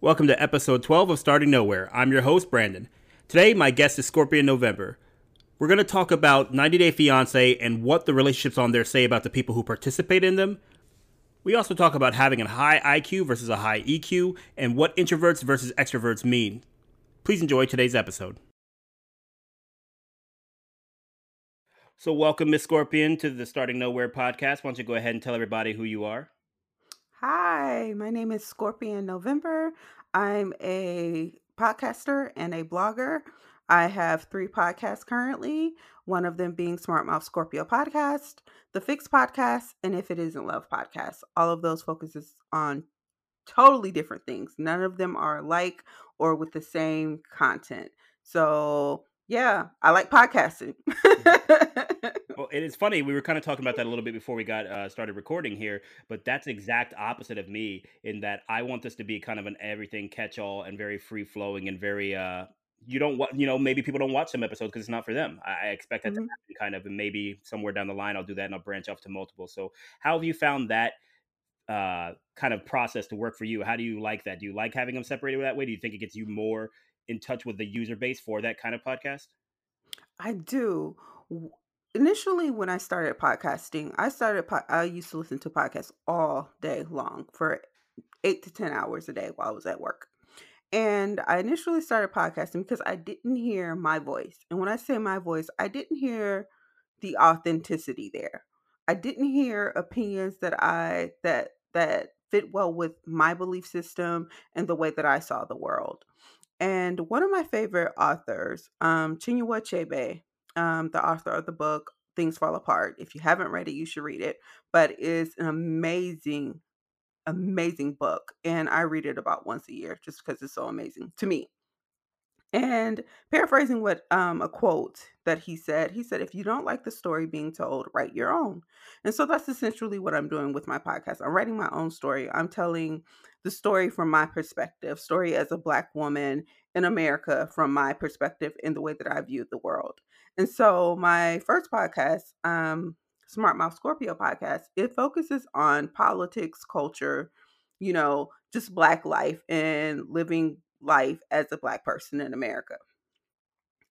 Welcome to episode 12 of Starting Nowhere. I'm your host, Brandon. Today, my guest is Scorpion November. We're going to talk about 90 Day Fiancé and what the relationships on there say about the people who participate in them. We also talk about having a high IQ versus a high EQ and what introverts versus extroverts mean. Please enjoy today's episode. So, welcome, Miss Scorpion, to the Starting Nowhere podcast. Why don't you go ahead and tell everybody who you are? Hi, my name is Scorpion November. I'm a podcaster and a blogger. I have three podcasts currently, one of them being Smart Mouth Scorpio Podcast, the Fix Podcast, and If It Isn't Love Podcast. All of those focuses on totally different things. None of them are alike or with the same content. So, yeah, I like podcasting. Mm. well, it is funny. We were kind of talking about that a little bit before we got uh, started recording here, but that's exact opposite of me in that I want this to be kind of an everything catch all and very free flowing and very uh, you don't want you know maybe people don't watch some episodes because it's not for them. I, expect that mm-hmm. to happen kind of and maybe somewhere down the line i'll do that and i'll branch off to multiple. So how have you found that uh, kind of process to work for you? How do you like that? Do you like having them separated that way? Do you think it gets you more in touch with the user base for that kind of podcast? I do initially when i started podcasting i started po- i used to listen to podcasts all day long for eight to ten hours a day while i was at work and I initially started podcasting because I didn't hear my voice. And when I say my voice, I didn't hear the authenticity there. I didn't hear opinions that I that that fit well with my belief system and the way that I saw the world. And one of my favorite authors, um, Chinua Achebe, um, the author of the book Things Fall Apart. If you haven't read it, you should read it. But it's an amazing amazing book and I read it about once a year just because it's so amazing to me. And paraphrasing what um, a quote that he said, he said, if you don't like the story being told, write your own. And so that's essentially what I'm doing with my podcast. I'm writing my own story. I'm telling the story from my perspective, story as a Black woman in America from my perspective in the way that I viewed the world. And so my first podcast, um, Smart Mouth Scorpio podcast, it focuses on politics, culture, you know, just Black life and living life as a Black person in America.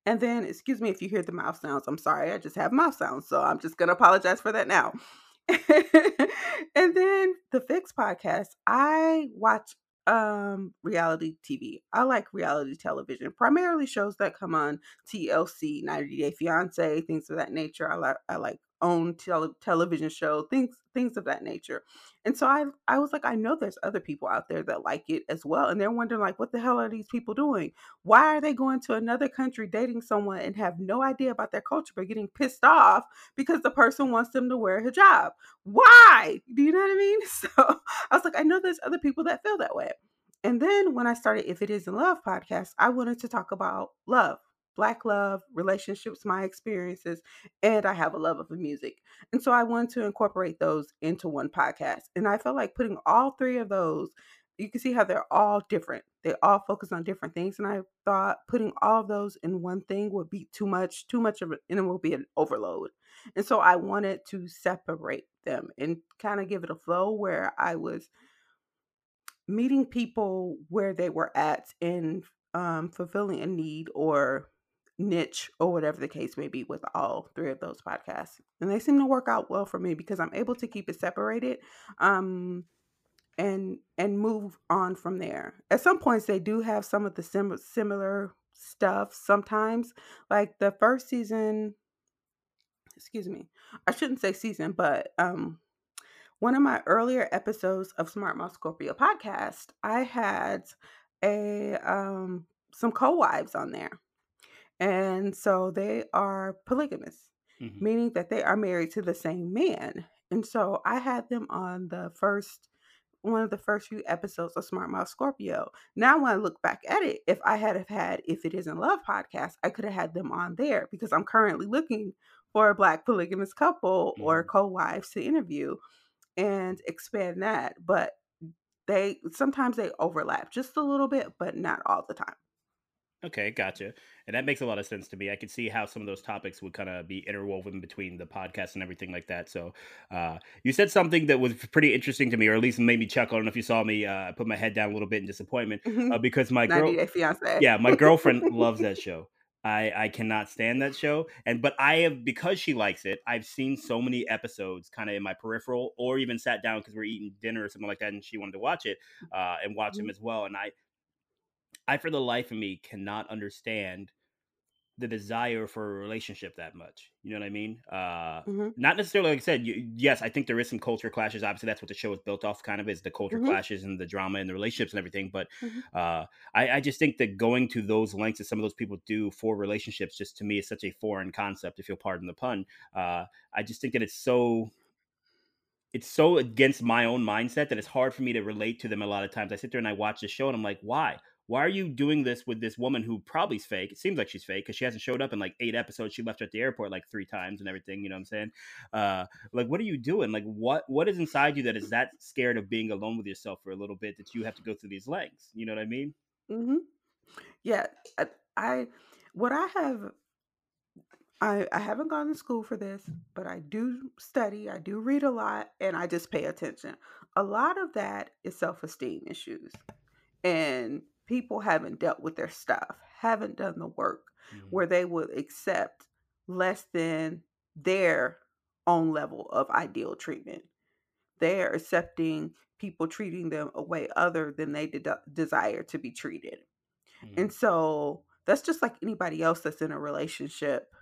And then, excuse me if you hear the mouth sounds. I'm sorry, I just have mouth sounds. So I'm just to apologize for that now. and then the Fix podcast, I watch um reality TV. I like reality television, primarily shows that come on TLC, 90 Day Fiance, things of that nature. I like I like OWN tele- television show, things things of that nature. And so I I was like, I know there's other people out there that like it as well, and they're wondering like, what the hell are these people doing? Why are they going to another country dating someone and have no idea about their culture, but getting pissed off because the person wants them to wear hijab? Why? Do you know what I mean? So I was like, I know there's other people that feel that way. And then when I started If It Isn't Love podcast, I wanted to talk about love Black love, relationships, my experiences, and I have a love of music. And so I wanted to incorporate those into one podcast. And I felt like putting all three of those, you can see how they're all different. They all focus on different things. And I thought putting all of those in one thing would be too much, too much of it, and it will be an overload. And so I wanted to separate them and kind of give it a flow where I was meeting people where they were at in um, fulfilling a need or niche or whatever the case may be with all three of those podcasts. And they seem to work out well for me because I'm able to keep it separated um and and move on from there. At some points they do have some of the sim- similar stuff sometimes. Like the first season excuse me. I shouldn't say season, but um one of my earlier episodes of Smart Mouth Scorpio podcast, I had a um some co-wives on there and so they are polygamous, mm-hmm. meaning that they are married to the same man. And so I had them on the first one of the first few episodes of Smart Mouth Scorpio. Now, when I look back at it, if I had have had If It Isn't Love podcast, I could have had them on there because I'm currently looking for a black polygamous couple mm-hmm. or co-wives to interview and expand that. But they sometimes they overlap just a little bit, but not all the time. Okay, gotcha. And that makes a lot of sense to me. I could see how some of those topics would kind of be interwoven between the podcast and everything like that. So, uh, you said something that was pretty interesting to me, or at least made me chuckle. I don't know if you saw me uh, put my head down a little bit in disappointment uh, Mhm. because my 90 girl, yeah, my girlfriend loves that show. I I cannot stand that show, and but I have because she likes it. I've seen so many episodes, kind of in my peripheral, or even sat down because we're eating dinner or something like that, and she wanted to watch it uh, and watch them Mhm, as well. And I I for the life of me cannot understand the desire for a relationship that much. You know what I mean? Uh, mhm, not necessarily like I said. You, yes, I think there is some culture clashes. Obviously, that's what the show is built off. Kind of is the culture mhm, clashes and the drama and the relationships and everything. But mhm, uh, I, I just think that going to those lengths that some of those people do for relationships, just to me, is such a foreign concept. If you'll pardon the pun, uh, I just think that it's so it's so against my own mindset that it's hard for me to relate to them a lot of times. I sit there and I watch the show and I'm like, why? Why are you doing this with this woman who probably is fake? It seems like she's fake because she hasn't showed up in like eight episodes. She left at the airport like three times and everything. You know what I'm saying? Uh, like, what are you doing? Like, what what is inside you that is that scared of being alone with yourself for a little bit that you have to go through these lengths? You know what I mean? mhm. Yeah, I, I what I have I I haven't gone to school for this, but I do study, I do read a lot, and I just pay attention. A lot of that is self-esteem issues. And people haven't dealt with their stuff, haven't done the work hmm where they would accept less than their own level of ideal treatment. They're accepting people treating them a way other than they de- desire to be treated. hmm And so that's just like anybody else that's in a relationship,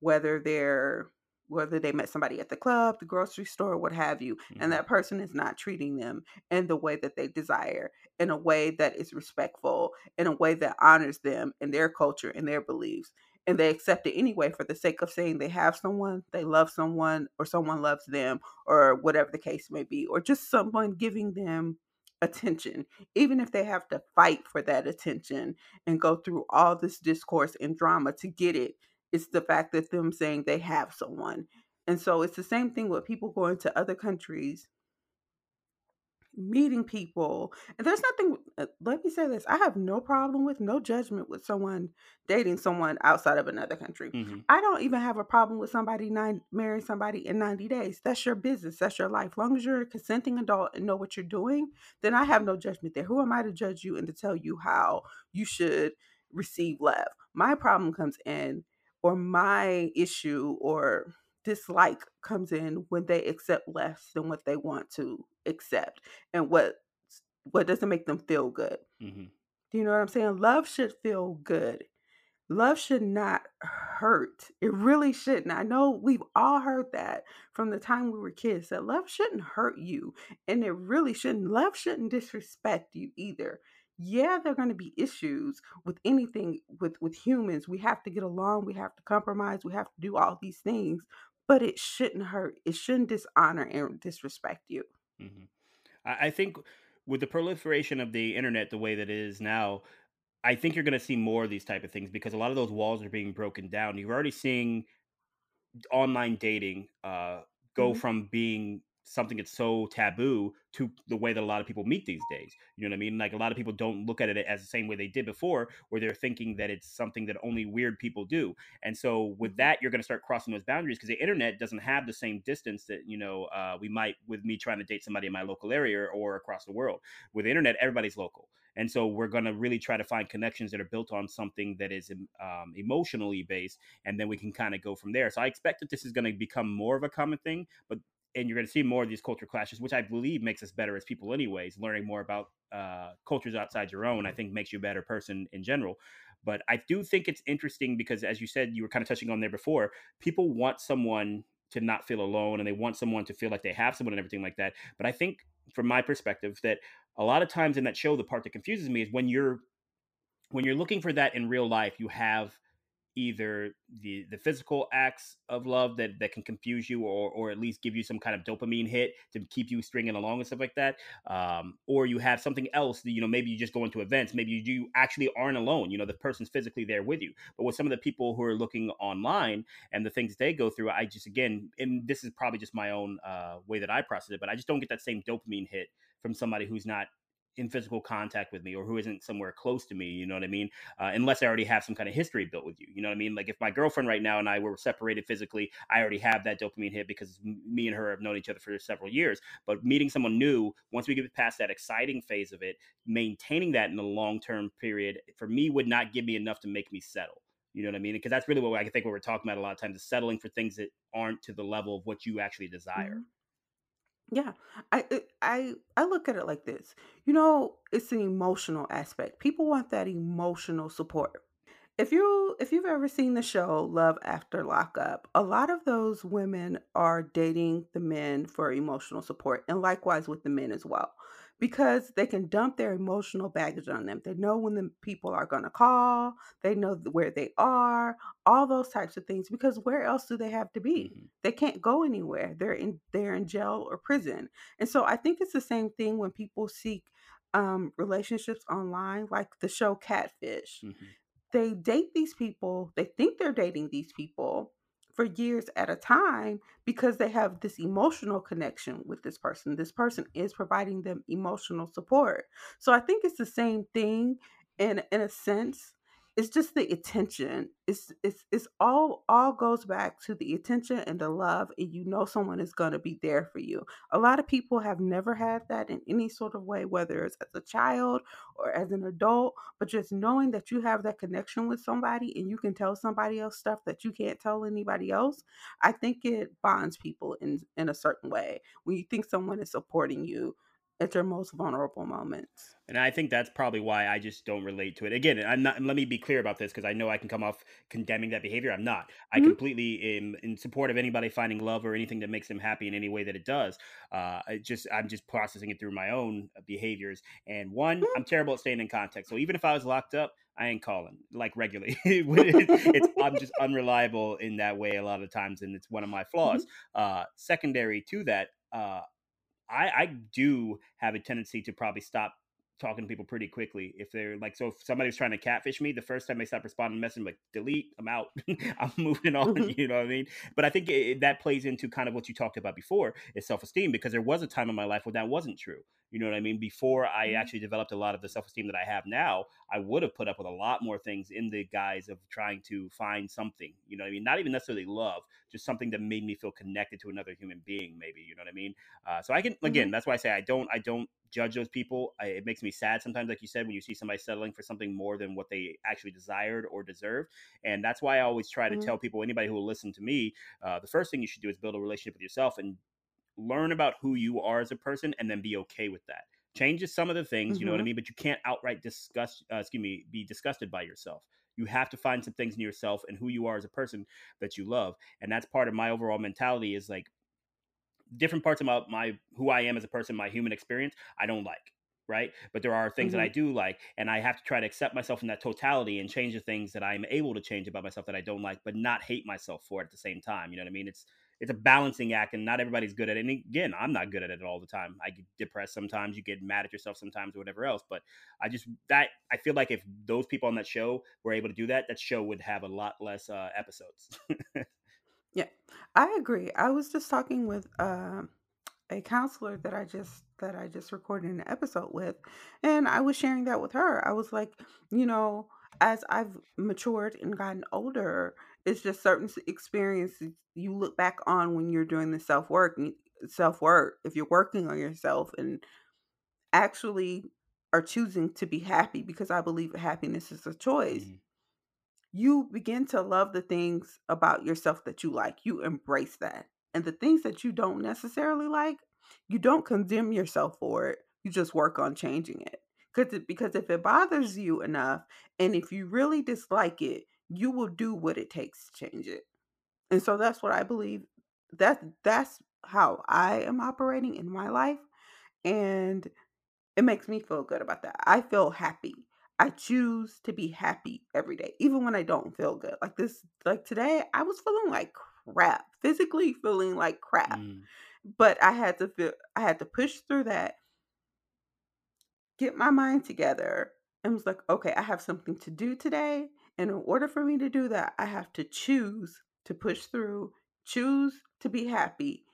whether they're whether they met somebody at the club, the grocery store, what have you, and hmm that person is not treating them in the way that they desire, in a way that is respectful, in a way that honors them and their culture and their beliefs. And they accept it anyway for the sake of saying they have someone, they love someone, or someone loves them, or whatever the case may be, or just someone giving them attention, even if they have to fight for that attention and go through all this discourse and drama to get it. It's the fact that them saying they have someone. And so it's the same thing with people going to other countries meeting people. And there's nothing, uh, let me say this I have no problem with, no judgment with someone dating someone outside of another country. hmm I don't even have a problem with somebody nine, marrying somebody in 90 days. That's your business. That's your life. long as you're a consenting adult and know what you're doing, then I have no judgment there. Who am I to judge you and to tell you how you should receive love? My problem comes in, or my issue or dislike comes in when they accept less than what they want to accept and what what doesn't make them feel good. hmm Do you know what I'm saying? Love should feel good. Love should not hurt. It really shouldn't. I know we've all heard that from the time we were kids that love shouldn't hurt you. And it really shouldn't. Love shouldn't disrespect you either. Yeah, there are going to be issues with anything with with humans. We have to get along, we have to compromise, we have to do all these things, but it shouldn't hurt. It shouldn't dishonor and disrespect you. hmm I, I think with the proliferation of the internet the way that it is now, I think you're going to see more of these type of things because a lot of those walls are being broken down. You're already seeing online dating uh, go Mhm, from being something that's so taboo to the way that a lot of people meet these days. You know what I mean? Like a lot of people don't look at it as the same way they did before, where they're thinking that it's something that only weird people do. And so with mhm, that, you're going to start crossing those boundaries because the internet doesn't have the same distance that you know uh, we might with me trying to date somebody in my local area or across the world. With the internet, everybody's local. And so we're going to really try to find connections that are built on something that is um, emotionally based and then we can kind of go from there. So I expect that this is going to become more of a common thing, but and you're going to see more of these culture clashes, which I believe makes us better as people, anyways. Learning more about uh, cultures outside your own, I think, makes you a better person in general. But I do think it's interesting because, as you said, you were kind of touching on there before. People want someone to not feel alone, and they want someone to feel like they have someone and everything like that. But I think, from my perspective, that a lot of times in that show, the part that confuses me is when you're when you're looking for that in real life, you have either the the physical acts of love that that can confuse you or or at least give you some kind of dopamine hit to keep you stringing along and stuff like that um or you have something else that you know maybe you just go into events maybe you do actually aren't alone you know the person's physically there with you. But with some of the people who are looking online and the things they go through i just again and this is probably just my own uh way that i process it but i just don't get that same dopamine hit from somebody who's not in physical contact with me or who isn't somewhere close to me. You know what I mean? Uh, unless I already have some kind of history built with you. You know what I mean? Like if my girlfriend right now and I were separated physically, I already have that dopamine hit because me and her have known each other for several years. But meeting someone new, once we get past that exciting phase of it, maintaining that in the long term period for me would not give me enough to make me settle. You know what I mean? Because that's really what I think what we're talking about a lot of times is settling for things that aren't to the level of what you actually desire. Mhm. Yeah, I uh, I I look at it like this. You know, it's an emotional aspect. People want that emotional support. If you if you've ever seen the show Love After Lockup, a lot of those women are dating the men for emotional support and likewise with the men as well. Because they can dump their emotional baggage on them. They know when the people are going to call, they know where they are, all those types of things because where else do they have to be? hmm They can't go anywhere. They're in they're in jail or prison. And so I think it's the same thing when people seek um relationships online like the show Catfish hmm they date these people, they think they're dating these people for years at a time because they have this emotional connection with this person. This person is providing them emotional support. So I think it's the same thing in in a sense. It's just the attention. It's it's it's all all goes back to the attention and the love and you know someone is going to be there for you. A lot of people have never had that in any sort of way whether it's as a child or as an adult but just knowing that you have that connection with somebody and you can tell somebody else stuff that you can't tell anybody else, I think it bonds people in in a certain way. When you think someone is supporting you at your most vulnerable moments. And I think that's probably why I just don't relate to it. Again, I'm not. And let me be clear about this because I know I can come off condemning that behavior. I'm not. I Mhm, completely am in support of anybody finding love or anything that makes them happy in any way that it does. Uh, I just I'm just processing it through my own behaviors. And one, I'm terrible at staying in contact. So even if I was locked up, I ain't calling like regularly. it's I'm just unreliable in that way a lot of times, and it's one of my mhm, flaws. Uh, secondary to that. Uh, I I do have a tendency to probably stop talking to people pretty quickly if they're like so if somebody's trying to catfish me the first time they stop responding to message I'm like delete i'm out. I'm moving on mhm, you know what i mean? But i think it, that plays into kind of what you talked about before is self-esteem because there was a time in my life where that wasn't true you know what i mean? Before i mhm, actually developed a lot of the self-esteem that i have now i would have put up with a lot more things in the guise of trying to find something you know what i mean? Not even necessarily love just something that made me feel connected to another human being maybe you know what i mean? Uh, so I can mhm, again, that's why I say I don't I don't judge those people. I, it makes me sad sometimes, like you said, when you see somebody settling for something more than what they actually desired or deserved. And that's why I always try to mhm, tell people, anybody who will listen to me, uh, the first thing you should do is build a relationship with yourself and learn about who you are as a person, and then be okay with that. Changes some of the things, you know what I mhm, mean, but you can't outright disgust, uh, excuse me, be disgusted by yourself. You have to find some things in yourself and who you are as a person that you love, and that's part of my overall mentality. Is like different parts of my, my who I am as a person, my human experience, I don't like. Right. But there are things that I mhm, do like. And I have to try to accept myself in that totality and change the things that I'm able to change about myself that I don't like, but not hate myself for it at the same time. You know what I mean? It's it's a balancing act and not everybody's good at it. And again, I'm not good at it all the time. I get depressed sometimes, you get mad at yourself sometimes or whatever else. But I just that I feel like if those people on that show were able to do that, that show would have a lot less uh, episodes. Yeah, I agree. I was just talking with um, a counselor that I just that I just recorded an episode with, and I was sharing that with her. I was like, you know, as I've matured and gotten older, it's just certain experiences you look back on when you're doing the self work, self work. If you're working on yourself and actually are choosing to be happy, because I believe happiness is a choice Mhm. you begin to love the things about yourself that you like. You embrace that. And the things that you don't necessarily like, you don't condemn yourself for it. You just work on changing it. It, because if it bothers you enough and if you really dislike it, you will do what it takes to change it. And so that's what I believe that that's how I am operating in my life and it makes me feel good about that. I feel happy. I choose to be happy every day, even when I don't feel good. Like this, like today, I was feeling like crap, physically feeling like crap. Mm. But I had to feel, I had to push through that, get my mind together, and was like, okay, I have something to do today. And in order for me to do that, I have to choose to push through, choose to be happy,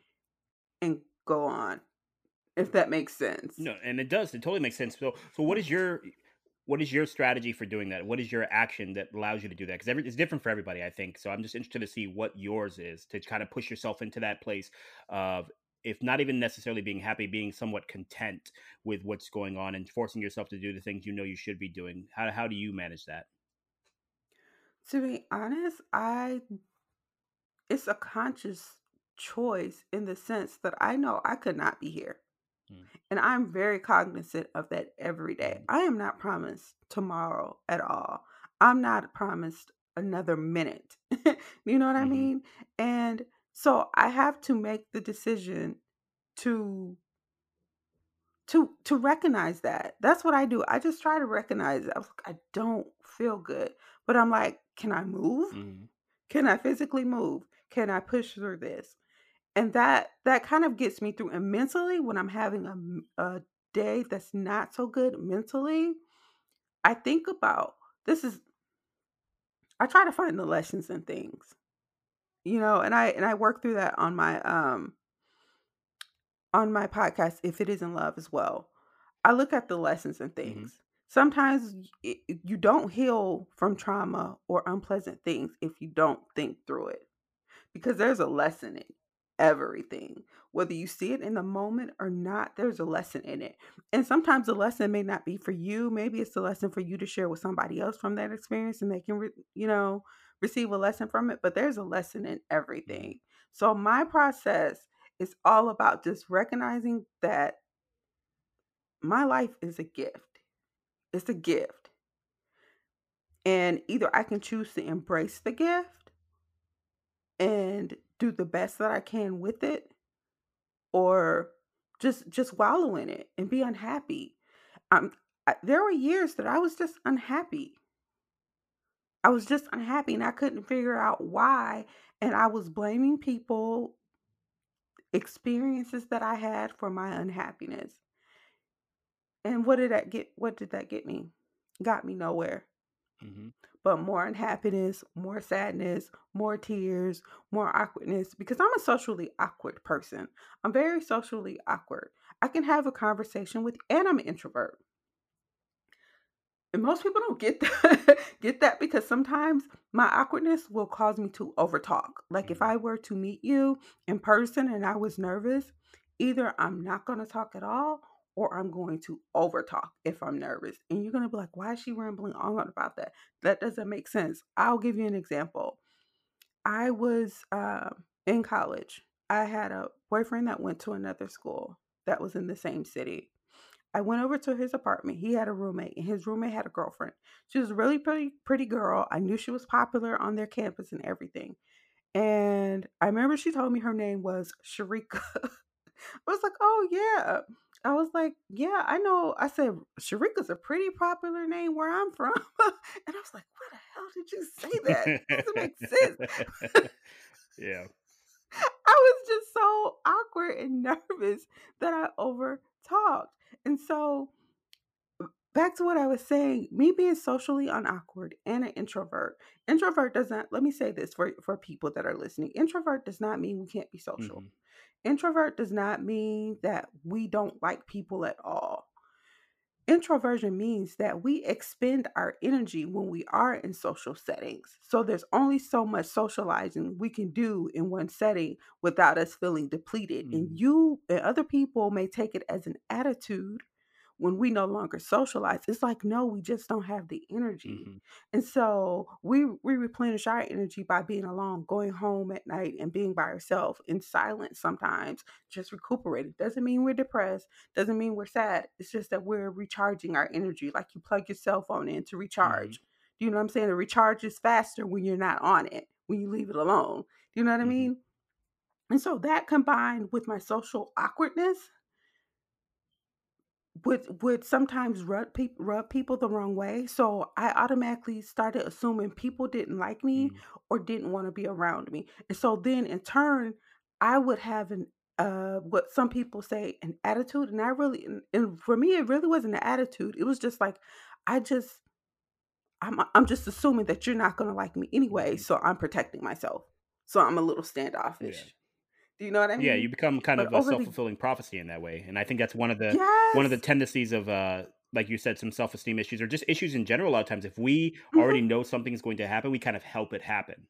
and go on. if that makes sense. No, and it does. It totally makes sense. So, so what is mm-hmm. your what is your strategy for doing that? What is your action that allows you to do that? Because it's different for everybody, I think. So I'm just interested to see what yours is to kind of push yourself into that place of, if not even necessarily being happy, being somewhat content with what's going on and forcing yourself to do the things you know you should be doing. How how do you manage that? To be honest, I it's a conscious choice in the sense that I know I could not be here. Mm. And I'm very cognizant of that every day. Mhm. I am not promised tomorrow at all. I'm not promised another minute. you know what I Mhm. mean? And so I have to make the decision to to to recognize that. That's what I do. I just try to recognize it. I was like, I don't feel good. But I'm like, can I move? Mhm. Can I physically move? Can I push through this? And that that kind of gets me through. And mentally, when I'm having a, a day that's not so good mentally, I think about this is I try to find the lessons in things, you know, and I and I work through that on my um on my podcast If It Isn't Love as well. I look at the lessons in Mhm. things. Sometimes y- y- you don't heal from trauma or unpleasant things if you don't think through it because there's a lesson in everything. Whether you see it in the moment or not, there's a lesson in it. And sometimes the lesson may not be for you. Maybe it's the lesson for you to share with somebody else from that experience and they can, re- you know, receive a lesson from it. But there's a lesson in Mhm. everything. So my process is all about just recognizing that my life is a gift. It's a gift. And either I can choose to embrace the gift and do the best that I can with it or just just wallow in it and be unhappy. Um there were years that I was just unhappy. I was just unhappy and I couldn't figure out why and I was blaming people, experiences that I had for my unhappiness. And what did that get what did that get me? Got me nowhere. Mhm. but more unhappiness, more sadness, more tears, more awkwardness because I'm a socially awkward person. I'm very socially awkward. I can have a conversation with and I'm an introvert. And most people don't get that get that because sometimes my awkwardness will cause me to overtalk. Like if Mhm. I were to meet you in person and I was nervous, either I'm not going to talk at all or I'm going to overtalk if I'm nervous. And you're going to be like, "Why is she rambling on about that? That doesn't make sense." I'll give you an example. I was um in college. I had a boyfriend that went to another school that was in the same city. I went over to his apartment. He had a roommate, and his roommate had a girlfriend. She was a really pretty, pretty girl. I knew she was popular on their campus and everything. And I remember she told me her name was Sharika. I was like, oh, yeah. I was like, yeah, I know. I said, Sharika's a pretty popular name where I'm from. and I was like, what the hell did you say that? That doesn't make sense. yeah. I was just so awkward and nervous that I over talked. And so back to what I was saying, me being socially unawkward and an introvert. Introvert doesn't let me say this for, for people that are listening. Introvert does not mean we can't be social. Mhm. Introvert does not mean that we don't like people at all. Introversion means that we expend our energy when we are in social settings. So there's only so much socializing we can do in one setting without us feeling depleted. And Mhm. you and other people may take it as an attitude when we no longer socialize. It's like, no, we just don't have the energy. Mhm. And so we we replenish our energy by being alone, going home at night and being by ourselves in silence sometimes, just recuperating. Doesn't mean we're depressed, doesn't mean we're sad. It's just that we're recharging our energy, like you plug your cell phone in to Mhm. recharge. Do you know what I'm saying? The recharge is faster when you're not on it, when you leave it alone. Do you know what I Mhm. mean? And so that combined with my social awkwardness would would sometimes rub people rub people the wrong way. So I automatically started assuming people didn't like me Mhm. or didn't want to be around me. And so then in turn, I would have an uh what some people say an attitude. And I really and, and for me it really wasn't an attitude. It was just like I just I'm I'm just assuming that you're not gonna like me anyway. Mhm. So I'm protecting myself. So I'm a little Yeah. standoffish. Do you know what I mean? Yeah, you become kind But of a self-fulfilling prophecy in that way, and I think that's one of the one of the tendencies of, uh, like you said, some self-esteem issues or just issues in general a lot of times. If we already Mhm. know something is going to happen, we kind of help it happen.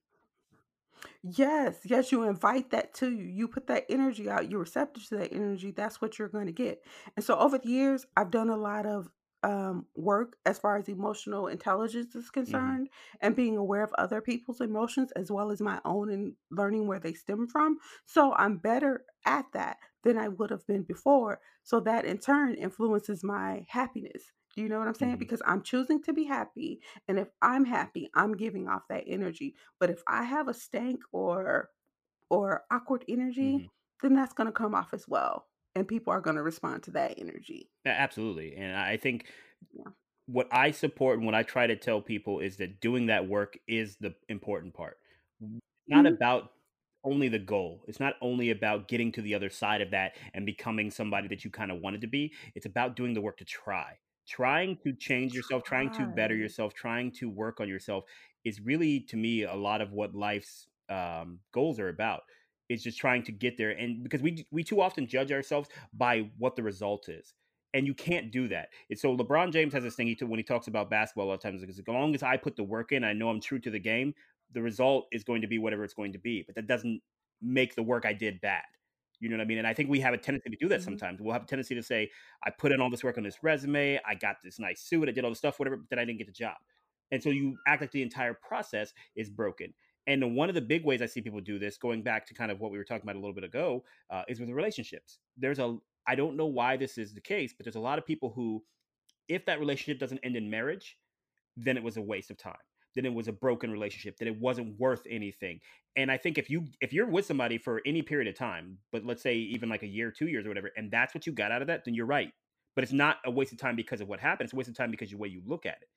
Yes, yes, you invite that to you. You put that energy out, you're receptive to that energy, that's what you're gonna get. And so over the years, I've done a lot of um, work as far as emotional intelligence is Mhm, concerned and being aware of other people's emotions as well as my own and learning where they stem from. So I'm better at that than I would have been before. So that in turn influences my happiness. Do you know what I'm saying? mhm, Because I'm choosing to be happy. And if I'm happy, I'm giving off that energy. But if I have a stank or or awkward energy, mhm. then that's gonna come off as well, and people are gonna respond to that energy. Absolutely, and I think Yeah. what I support and what I try to tell people is that doing that work is the important part. Not Mhm, about only the goal. It's not only about getting to the other side of that and becoming somebody that you kinda wanted to be. It's about doing the work to try. Trying to change yourself, trying to better yourself, trying to work on yourself is really, to me, a lot of what life's, um, goals are about. It's just trying to get there, and because we we too often judge ourselves by what the result is and you can't do that. And so LeBron James has this thing he t- when he talks about basketball a lot of times because as long as I put the work in, I know I'm true to the game. The result is going to be whatever it's going to be, but that doesn't make the work I did bad. You know what I mean? And I think we have a tendency to do that Mhm, sometimes. We'll have a tendency to say, I put in all this work on this resume, I got this nice suit, I did all this stuff, whatever, but then I didn't get the job. And so you act like the entire process is broken. And one of the big ways I see people do this, going back to kind of what we were talking about a little bit ago, uh, is with relationships. There's a I don't know why this is the case, but there's a lot of people who, if that relationship doesn't end in marriage, then it was a waste of time. Then it was a broken relationship. That it wasn't worth anything. And I think if you if you're with somebody for any period of time, but let's say even like a year, two years, or whatever, and that's what you got out of that, then you're right. But it's not a waste of time because of what happened. It's a waste of time because of the way you look at it.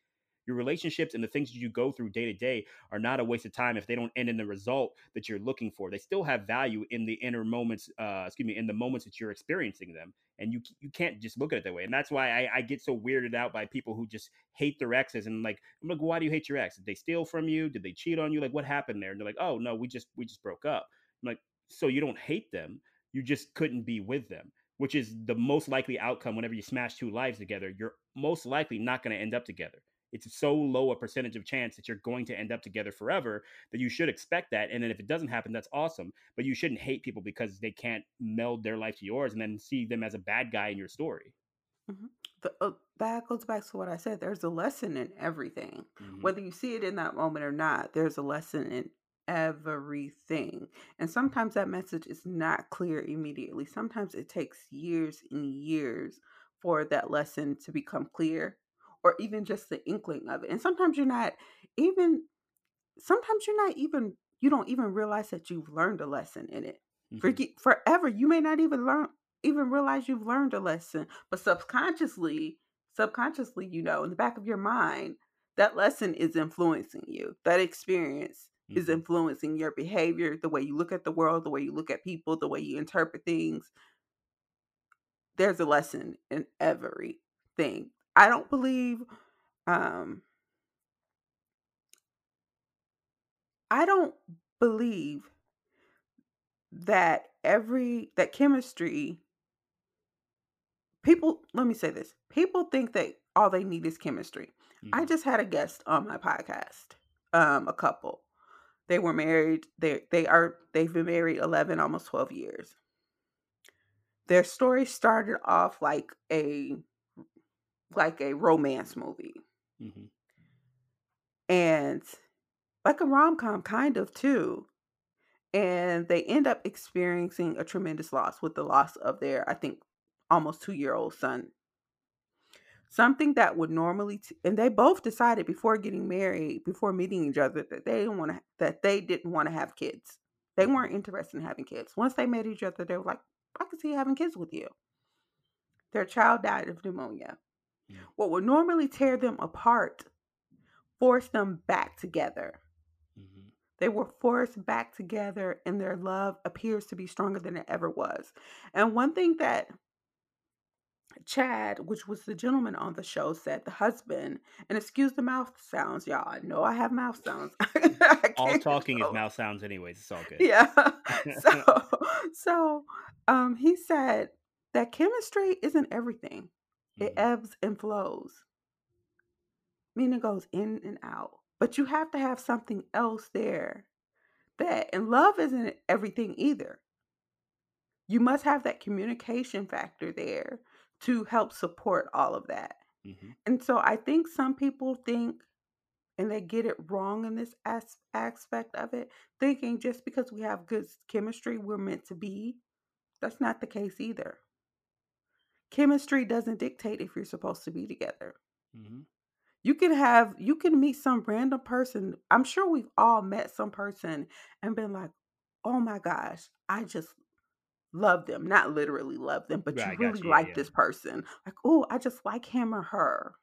Your relationships and the things that you go through day to day are not a waste of time if they don't end in the result that you're looking for. They still have value in the inner moments, uh, excuse me, in the moments that you're experiencing them. And you you can't just look at it that way. And that's why I, I get so weirded out by people who just hate their exes and like, I'm like, why do you hate your ex? Did they steal from you? Did they cheat on you? Like, what happened there? And they're like, oh no, we just we just broke up. I'm like, so you don't hate them, you just couldn't be with them which is the most likely outcome whenever you smash two lives together. You're most likely not going to end up together it's so low a percentage of chance that you're going to end up together forever that you should expect that. And then if it doesn't happen, that's awesome. But you shouldn't hate people because they can't meld their life to yours and then see them as a bad guy in your story. mhm. The uh, that goes back to what I said, there's a lesson in everything. hmm Whether you see it in that moment or not, there's a lesson in everything. And sometimes that message is not clear immediately. Sometimes it takes years and years for that lesson to become clear or even just the inkling of it. And sometimes you're not even sometimes you're not even you don't even realize that you've learned a lesson in it. hmm Forget forever. You may not even learn even realize you've learned a lesson, but subconsciously, subconsciously, you know, in the back of your mind, that lesson is influencing you. That experience is hmm influencing your behavior, the way you look at the world, the way you look at people, the way you interpret things. There's a lesson in everything. I don't believe um I don't believe that every that chemistry people let me say this. People think that all they need is chemistry. I hmm just had a guest on my podcast, um, a couple. They were married. They they are they've been married 11 almost 12 years. Their story started off like a like a romance movie hmm and like a rom-com kind of too. And they end up experiencing a tremendous loss with the loss of their I think almost 2-year-old son Something that would normally t and they both decided before getting married, before meeting each other, that they didn't wanna that they didn't wanna have kids. They hmm weren't interested in having kids. Once they met each other, they were like, "I can see having kids with you." Their child died of pneumonia. What would normally tear them apart forced them back together. hmm They were forced back together, and their love appears to be stronger than it ever was. And one thing that Chad, which was the gentleman on the show, said the husband, and excuse the mouth sounds, y'all. I know I have mouth sounds. all talking is mouth sounds, anyways. It's all good. Yeah. so, so, um, he said that chemistry isn't everything. It mm-hmm. ebbs and flows, meaning goes in and out. But you have to have something else there. That and love isn't everything either. You must have that communication factor there to help support all of that. Mm-hmm. And so I think some people think, and they get it wrong in this as- aspect of it, thinking just because we have good chemistry, we're meant to be. That's not the case either. Chemistry doesn't dictate if you're supposed to be together. Mm-hmm. You can have, you can meet some random person. I'm sure we've all met some person and been like, oh my gosh, I just love them. Not literally love them, but right, you really you, like yeah. this person. Like, oh, I just like him or her.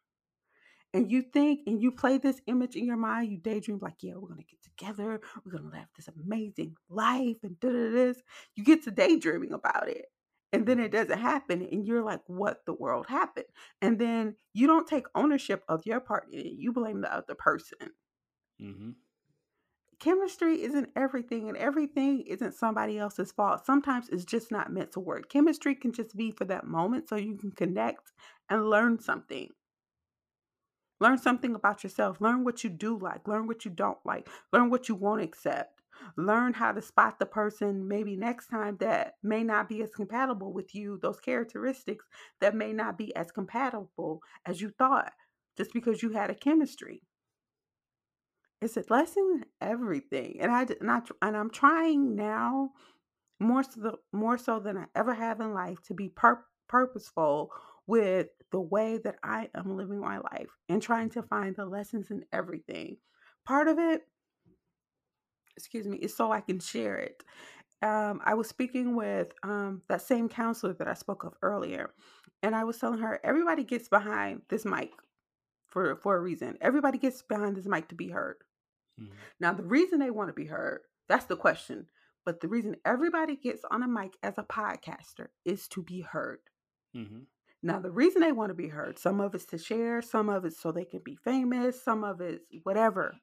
And you think and you play this image in your mind, you daydream like, yeah, we're gonna get together, we're gonna live this amazing life and da da this. You get to daydreaming about it. And then it doesn't happen, and you're like, what the world happened? And then you don't take ownership of your part in it. You blame the other person. Mm-hmm chemistry isn't everything and everything isn't somebody else's fault. Sometimes it's just not meant to work. Chemistry can just be for that moment so you can connect and learn something. Learn something about yourself. Learn what you do like. Learn what you don't like. Learn what you won't accept. Learn how to spot the person maybe next time that may not be as compatible with you, those characteristics that may not be as compatible as you thought just because you had a chemistry. It's a lesson in everything and i and i and i'm trying now more so the, more so than i ever have in life to be pur- purposeful with the way that i am living my life and trying to find the lessons in everything. Part of it excuse me is so i can share it um, I was speaking with um, that same counselor that I spoke of earlier, and I was telling her everybody gets behind this mic for for a reason. Everybody gets behind this mic to be heard. Mm-hmm. Now, the reason they want to be heard, that's the question. But the reason everybody gets on a mic as a podcaster is to be heard. Mm-hmm. Now, the reason they want to be heard, some of it's to share, some of it's so they can be famous, some of it's whatever.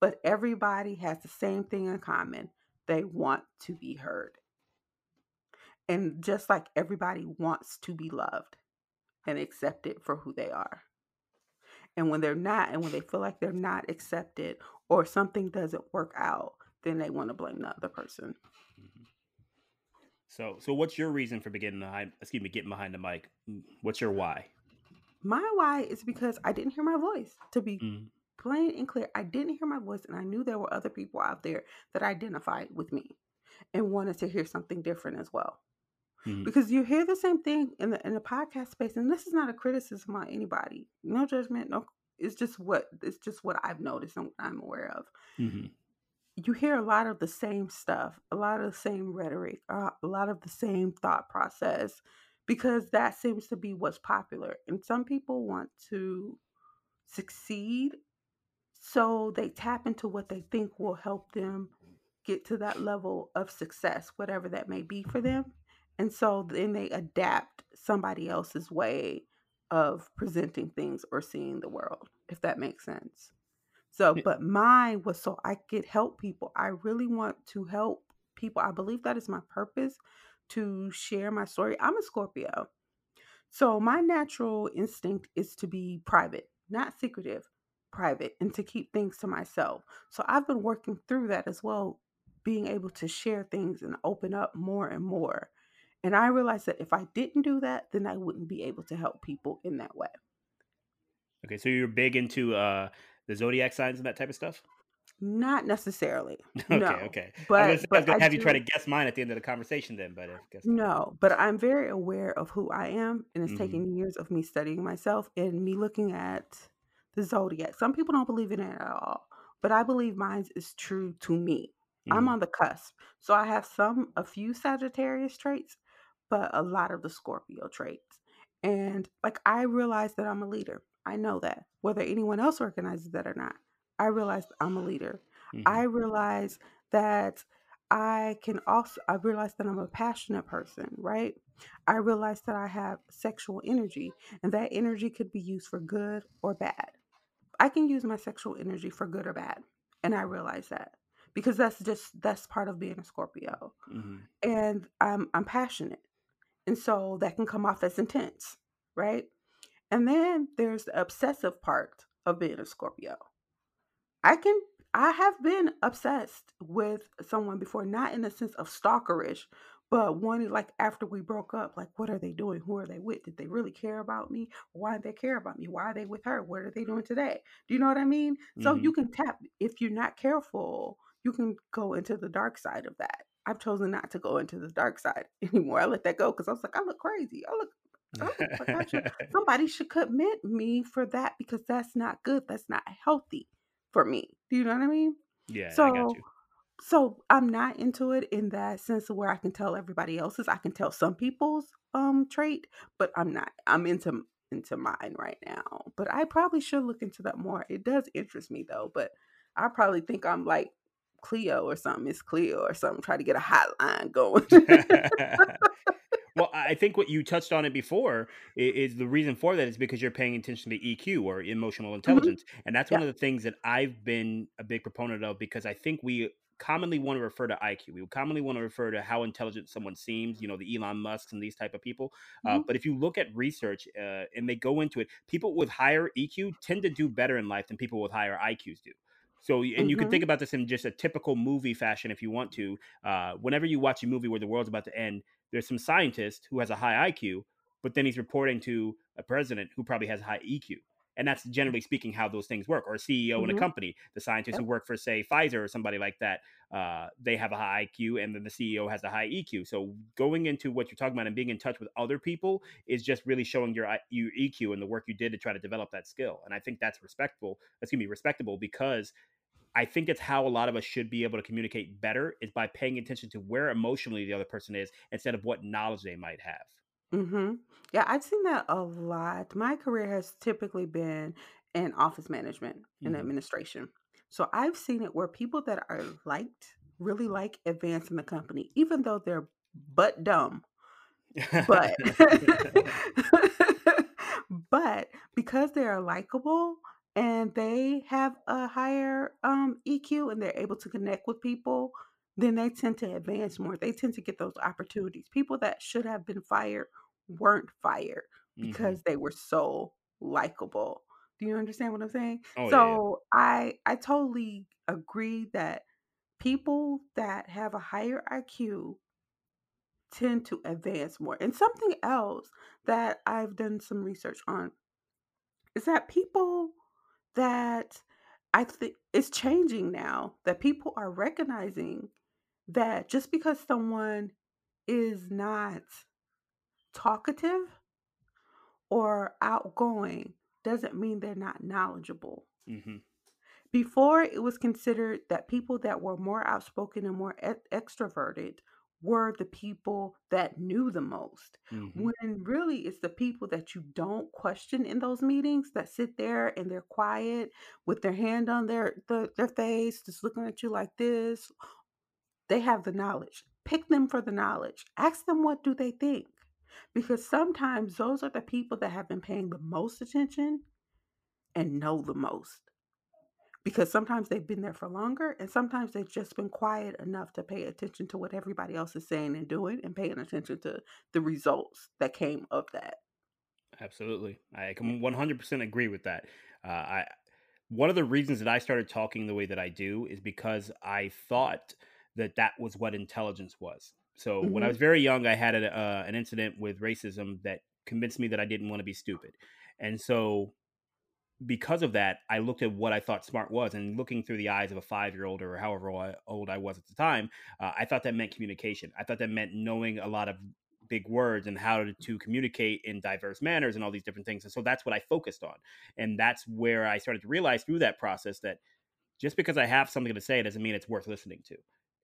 But everybody has the same thing in common they want to be heard. And just like everybody wants to be loved and accepted for who they are. And when they're not, and when they feel like they're not accepted or something doesn't work out, then they want to blame the other person. Mm-hmm. So, so what's your reason for beginning behind? Excuse me, getting behind the mic. Mm, what's your why? My why is because I didn't hear my voice. To be mm-hmm. Plain and clear, I didn't hear my voice, and I knew there were other people out there that identified with me and wanted to hear something different as well. Mm-hmm. Because you hear the same thing in the in the podcast space, and this is not a criticism on anybody. No judgment, no it's just what it's just what I've noticed and what I'm aware of. Mm-hmm. You hear a lot of the same stuff, a lot of the same rhetoric, uh, a lot of the same thought process, because that seems to be what's popular. And some people want to succeed, so they tap into what they think will help them get to that level of success, whatever that may be for them. And so then they adapt somebody else's way of presenting things or seeing the world, if that makes sense. So, but mine was so I could help people. I really want to help people. I believe that is my purpose to share my story. I'm a Scorpio. So, my natural instinct is to be private, not secretive, private, and to keep things to myself. So, I've been working through that as well, being able to share things and open up more and more. And I realized that if I didn't do that, then I wouldn't be able to help people in that way. Okay, so you're big into uh the zodiac signs and that type of stuff? Not necessarily. okay, no. okay. But, I was, but I was have do, you try to guess mine at the end of the conversation then, but no. But I'm very aware of who I am, and it's mm-hmm. taken years of me studying myself and me looking at the zodiac. Some people don't believe in it at all, but I believe mine is true to me. Mm-hmm. I'm on the cusp, so I have some, a few Sagittarius traits, but a lot of the Scorpio traits. And like I realize that I'm a leader. I know that. Whether anyone else recognizes that or not, I realize I'm a leader. Mm-hmm. I realize that I can also I realize that I'm a passionate person, right? I realize that I have sexual energy and that energy could be used for good or bad. I can use my sexual energy for good or bad. And I realize that because that's just that's part of being a Scorpio. hmm And I'm I'm passionate. And so that can come off as intense, right? And then there's the obsessive part of being a Scorpio. I can I have been obsessed with someone before, not in the sense of stalkerish, but wanting like after we broke up, like what are they doing? Who are they with? Did they really care about me? Why do they care about me? Why are they with her? What are they doing today? Do you know what I mean? So hmm you can tap if you're not careful, you can go into the dark side of that. I've chosen not to go into the dark side anymore. I let that go because I was like, I look crazy. I look I look like I should somebody should commit me for that because that's not good. That's not healthy for me. Do you know what I mean? yeah, I got So you. So I'm not into it in that sense of where I can tell everybody else's. I can tell some people's um trait, but I'm not. I'm into into mine right now. But I probably should look into that more. It does interest me though, but I probably think I'm like Cleo or something. It's Cleo or something. Try to get a hotline going. Well, I think what you touched on it before i- is the reason for that is because you're paying attention to EQ or emotional hmm intelligence. And that's one of the things that I've been a big proponent of because I think we commonly want to refer to IQ. We commonly want to refer to how intelligent someone seems, you know, the Elon Musks and these type of people. Uh, hmm but if you look at research uh, and they go into it, people with higher EQ tend to do better in life than people with higher IQs do. So, and you can think about this in just a typical movie fashion if you want to. Uh, whenever you watch a movie where the world's about to end, there's some scientist who has a high IQ, but then he's reporting to a president who probably has high EQ. And that's generally speaking how those things work. Or a CEO in a hmm company, the scientists who work for, say, Pfizer or somebody like that, uh, they have a high IQ, and then the CEO has a high EQ. So going into what you're talking about and being in touch with other people is just really showing your your EQ and the work you did to try to develop that skill. And I think that's respectable. Excuse me, respectable because I think it's how a lot of us should be able to communicate better is by paying attention to where emotionally the other person is instead of what knowledge they might have. Hmm Yeah, I've seen that a lot. My career has typically been in office management and hmm administration. So I've seen it where people that are liked really like advancing the company, even though they're butt dumb. But but because they are likable and they have a higher um, EQ and they're able to connect with people, then they tend to advance more. They tend to get those opportunities. People that should have been fired weren't fired hmm because they were so likable. Do you understand what I'm saying? Oh yeah, yeah. So I I totally agree that people that have a higher IQ tend to advance more. And something else that I've done some research on is that people that I think it's changing now that people are recognizing that just because someone is not talkative or outgoing doesn't mean they're not knowledgeable. hmm Before, it was considered that people that were more outspoken and more e- extroverted were the people that knew the most. hmm When really it's the people that you don't question in those meetings that sit there and they're quiet with their hand on their the, their face, just looking at you like this. They have the knowledge. Pick them for the knowledge. Ask them what do they think. Because sometimes those are the people that have been paying the most attention and know the most because sometimes they've been there for longer and sometimes they've just been quiet enough to pay attention to what everybody else is saying and doing and paying attention to the results that came of that. Absolutely, I can 100% agree with that. Uh, I one of the reasons that I started talking the way that I do is because I thought that that was what intelligence was. So when I Mhm. was very young, I had a, uh, an incident with racism that convinced me that I didn't want to be stupid, and so because of that, I looked at what I thought smart was, and looking through the eyes of a five year old or however old I was at the time, uh, I thought that meant communication. I thought that meant knowing a lot of big words and how to, to communicate in diverse manners and all these different things. And so that's what I focused on. And that's where I started to realize through that process that just because I have something to say doesn't mean it's worth listening to.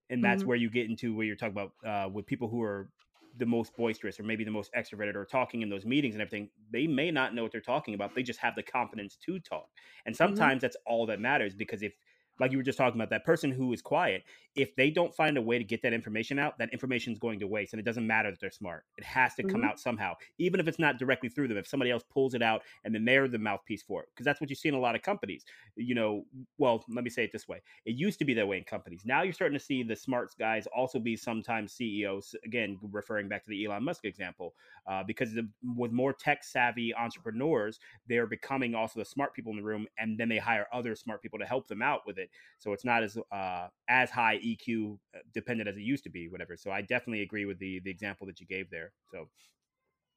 And that's Mhm. where you get into where you're talking about uh, with people who are the most boisterous or maybe the most extroverted or talking in those meetings and everything. They may not know what they're talking about. They just have the confidence to talk. And Mhm. sometimes that's all that matters because if like you were just talking about that person who is quiet if they don't find a way to get that information out that information is going to waste and it doesn't matter that they're smart. It has to come Mhm. out somehow even if it's not directly through them if somebody else pulls it out and then they're the mouthpiece for it because that's what you see in a lot of companies. You know well let me say it this way it used to be that way in companies. Now you're starting to see the smart guys also be sometimes ceos again referring back to the elon musk example uh, because the, with more tech savvy entrepreneurs they're becoming also the smart people in the room and then they hire other smart people to help them out with it so it's not as uh, as high eq uh, dependent as it used to be whatever so i definitely agree with the the example that you gave there so.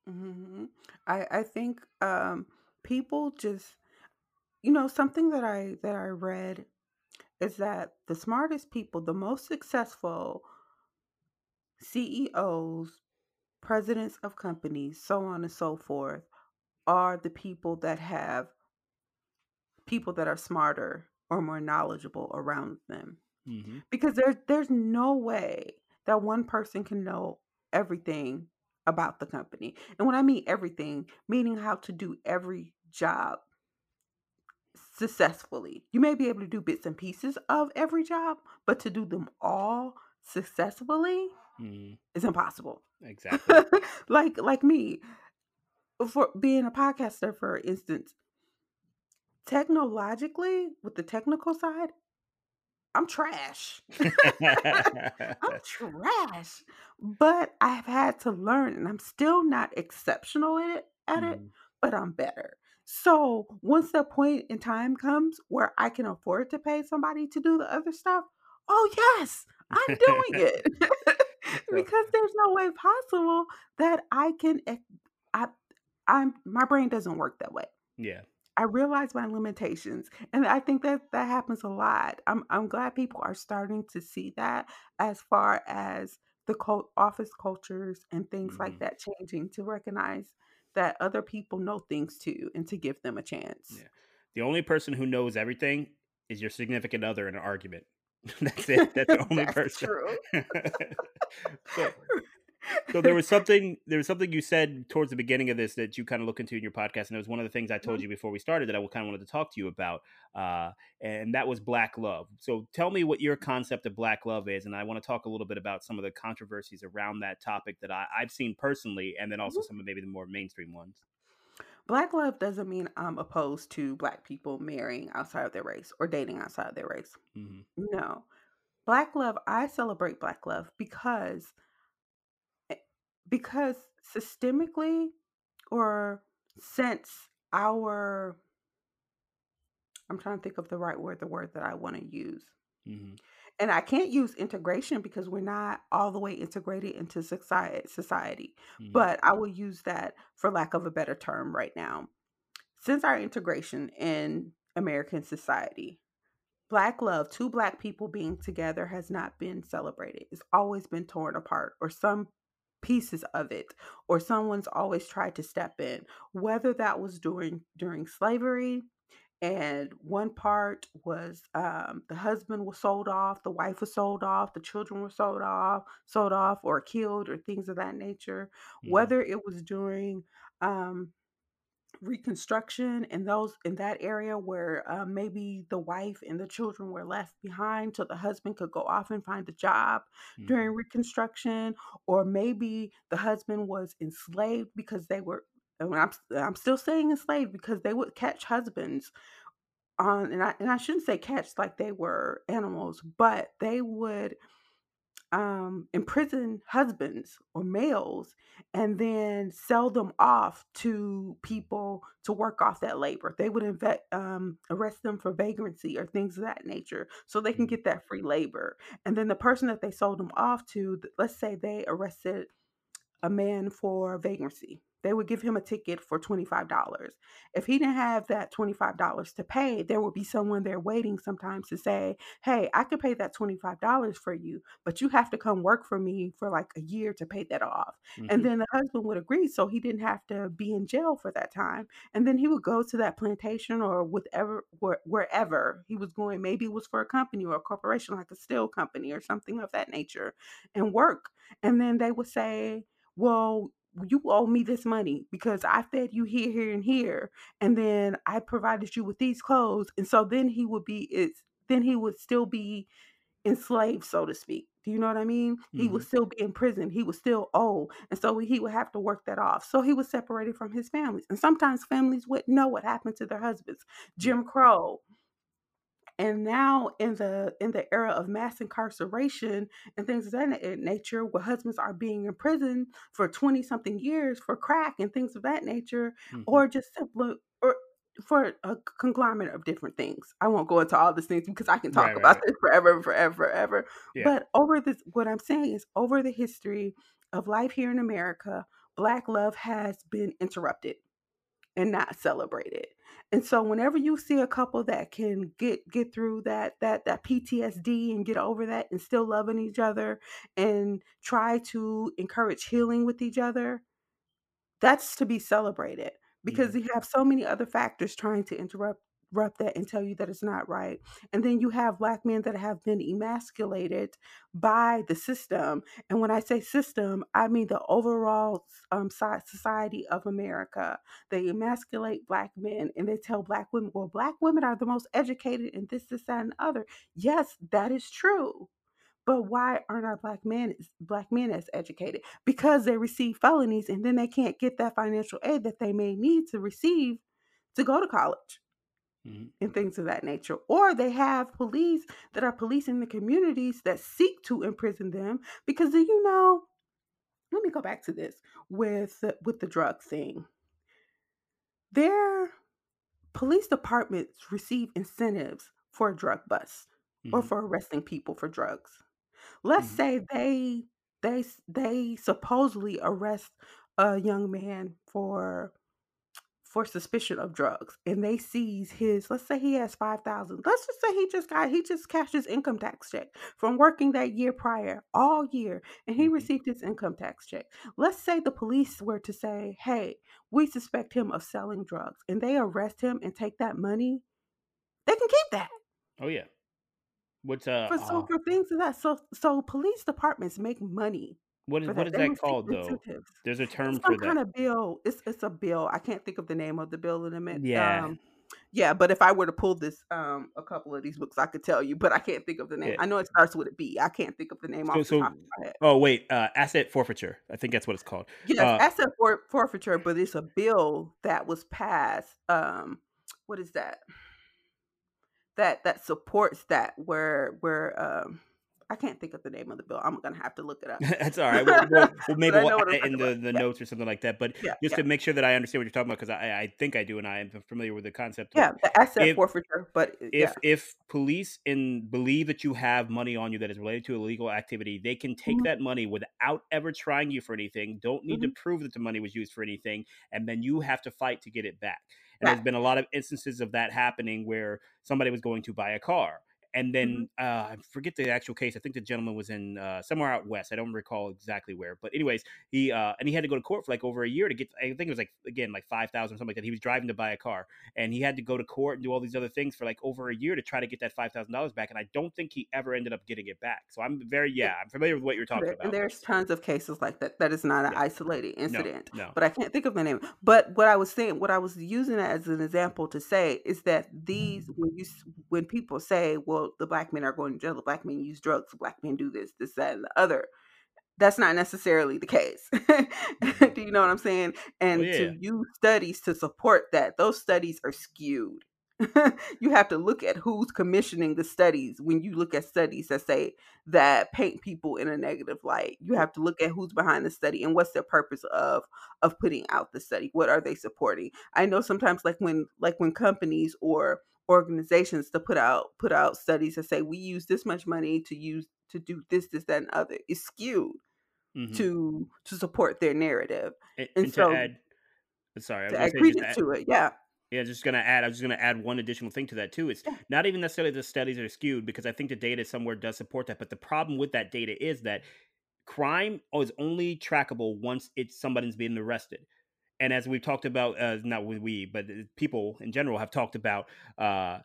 Hmm I I think um, people just you know something that I that I read is that the smartest people, the most successful CEOs, presidents of companies, so on and so forth, are the people that have people that are smarter or more knowledgeable around them. hmm Because there's there's no way that one person can know everything about the company. And when I mean everything, meaning how to do every job successfully. You may be able to do bits and pieces of every job, but to do them all successfully hmm is impossible. exactly like like me, for being a podcaster, for instance, technologically, with the technical side, I'm trash. I'm trash. But I've had to learn, and I'm still not exceptional at it, at it, Mhm. but I'm better. So once the point in time comes where I can afford to pay somebody to do the other stuff, oh yes, I'm doing it. Because there's no way possible that I can I I'm my brain doesn't work that way. yeah I realize my limitations, and I think that that happens a lot. I'm I'm glad people are starting to see that as far as the cult office cultures and things like Mhm. that changing to recognize that other people know things too and to give them a chance. Yeah. The only person who knows everything is your significant other in an argument. That's it. That's the only That's person. true. so, so there was something there was something you said towards the beginning of this that you kind of look into in your podcast, and it was one of the things I told Mhm. you before we started that I kind of wanted to talk to you about, uh, and that was black love. So tell me what your concept of black love is, and I want to talk a little bit about some of the controversies around that topic that I, I've seen personally, and then also Mhm. some of maybe the more mainstream ones. Black love doesn't mean I'm opposed to black people marrying outside of their race or dating outside of their race. hmm No. Black love, I celebrate black love because because systemically or since our I'm trying to think of the right word, the word that I want to use. hmm And I can't use integration because we're not all the way integrated into society society. hmm But I will use that for lack of a better term right now. Since our integration in American society, Black love, two black people being together has not been celebrated. It's always been torn apart, or some pieces of it, or someone's always tried to step in. Whether that was during during slavery, and one part was um, the husband was sold off, the wife was sold off, the children were sold off, sold off, or killed, or things of that nature. hmm Whether it was during um, reconstruction in those in that area where uh, maybe the wife and the children were left behind so the husband could go off and find a job hmm during reconstruction or maybe the husband was enslaved because they were and I'm, I'm still saying enslaved because they would catch husbands on and I, and I shouldn't say catch like they were animals but they would um, imprison husbands or males and then sell them off to people to work off that labor. They would inve- um, arrest them for vagrancy or things of that nature so they can hmm get that free labor. And then the person that they sold them off to, let's say they arrested a man for vagrancy. They would give him a ticket for $25. If he didn't have that $25 to pay, there would be someone there waiting sometimes to say, Hey, I can pay that $25 for you, but you have to come work for me for like a year to pay that off. And hmm then the husband would agree so he didn't have to be in jail for that time. And then he would go to that plantation or whatever, wherever he was going. Maybe it was for a company or a corporation like a steel company or something of that nature and work. And then they would say, well, you owe me this money because I fed you here, here, and here, and then I provided you with these clothes, and so then he would be it's then he would still be enslaved, so to speak. Do you know what I mean? He would hmm still be in prison. He was still old. And so he would have to work that off. So he was separated from his families. And sometimes families wouldn't know what happened to their husbands. Jim Crow. And now in the in the era of mass incarceration and things of that nature, where husbands are being imprisoned for 20 something years for crack and things of that nature, hmm or just simply or for a conglomerate of different things. I won't go into all these things because I can talk right, about right. this forever and forever, forever. Yeah. But over this, what I'm saying is over the history of life here in America, Black love has been interrupted and not celebrate it. And so whenever you see a couple that can get get through that that that PTSD and get over that and still loving each other and try to encourage healing with each other, that's to be celebrated because you have so many other factors trying to interrupt interrupt that and tell you that it's not right. And then you have black men that have been emasculated by the system. And when I say system, I mean the overall um, society of America. They emasculate black men and they tell black women, well, black women are the most educated and this, this, that, and other. Yes, that is true. But why aren't our black men black men as educated? Because they receive felonies and then they can't get that financial aid that they may need to receive to go to college hmm and things of that nature. Or they have police that are policing the communities that seek to imprison them. Because do you know, let me go back to this with the, with the drug thing. Their police departments receive incentives for a drug bust or hmm for arresting people for drugs. let's hmm say they they they supposedly arrest a young man for for suspicion of drugs and they seize his let's say he has 5000 let's just say he just got he just cashed his income tax check from working that year prior all year and he hmm received his income tax check. Let's say the police were to say hey we suspect him of selling drugs and they arrest him and take that money they can keep that. Oh yeah. What's uh, for so uh for things of that. So so police departments make money what is what that, is that called though? There's a It's term some for that. kind of bill. It's it's a bill. I can't think of the name of the bill in a minute. Yeah. Um, yeah, but if I were to pull this um a couple of these books, I could tell you, but I can't think of the name. Yeah. I know it starts with a B. I can't think of the name So off the top so of my head. oh wait, uh asset forfeiture. I think that's what it's called. Yes, Uh asset for, forfeiture, but it's a bill that was passed. Um, what is that? That that supports that where where um I can't think of the name of the bill. I'm gonna have to look it up. That's all right. Well, well, maybe we'll add it in the, the Yeah, notes or something like that. But yeah, just yeah. to make sure that I understand what you're talking about, because I, I think I do, and I am familiar with the concept of Yeah, the asset if forfeiture, but uh, if if police in believe that you have money on you that is related to illegal activity, they can take Mhm, that money without ever trying you for anything. Don't need to mhm. prove that the money was used for anything, and then you have to fight to get it back. And there's been a lot of instances of that happening where somebody was going to buy a car. And then uh, I forget the actual case. I think the gentleman was in uh, somewhere out west. I don't recall exactly where. But anyways, he uh, and he had to go to court for like over a year to get. I think it was like again like five thousand or something like that. He was driving to buy a car, and he had to go to court and do all these other things for like over a year to try to get that five thousand dollars back. And I don't think he ever ended up getting it back. So I'm very Yeah. I'm familiar with what you're talking There, and about. there's tons of cases like that. That is not an Yeah, isolated incident, no. but I can't think of the name. But what I was saying, what I was using as an example to say is that these, when you, when people say, "Well, the black men are going to jail, the black men use drugs, the black men do this, this, that, and the other," that's not necessarily the case. hmm do you know what I'm saying? Oh And yeah. to use studies to support that, those studies are skewed. you have to look at who's commissioning the studies when you look at studies that say that paint people in a negative light you have to look at who's behind the study and what's their purpose of of putting out the study what are they supporting i know sometimes like when like when companies or organizations to put out put out studies that say we use this much money to use to do this this that and other is skewed hmm to to support their narrative And, and and to so add, sorry, I was to add say just to credence add, to it yeah Yeah, just gonna add. I was just gonna add one additional thing to that too. It's yeah not even necessarily the studies are skewed because I think the data somewhere does support that. But the problem with that data is that crime is only trackable once it's somebody's being arrested. And as we've talked about, uh, not we, but uh, people in general have talked about, uh,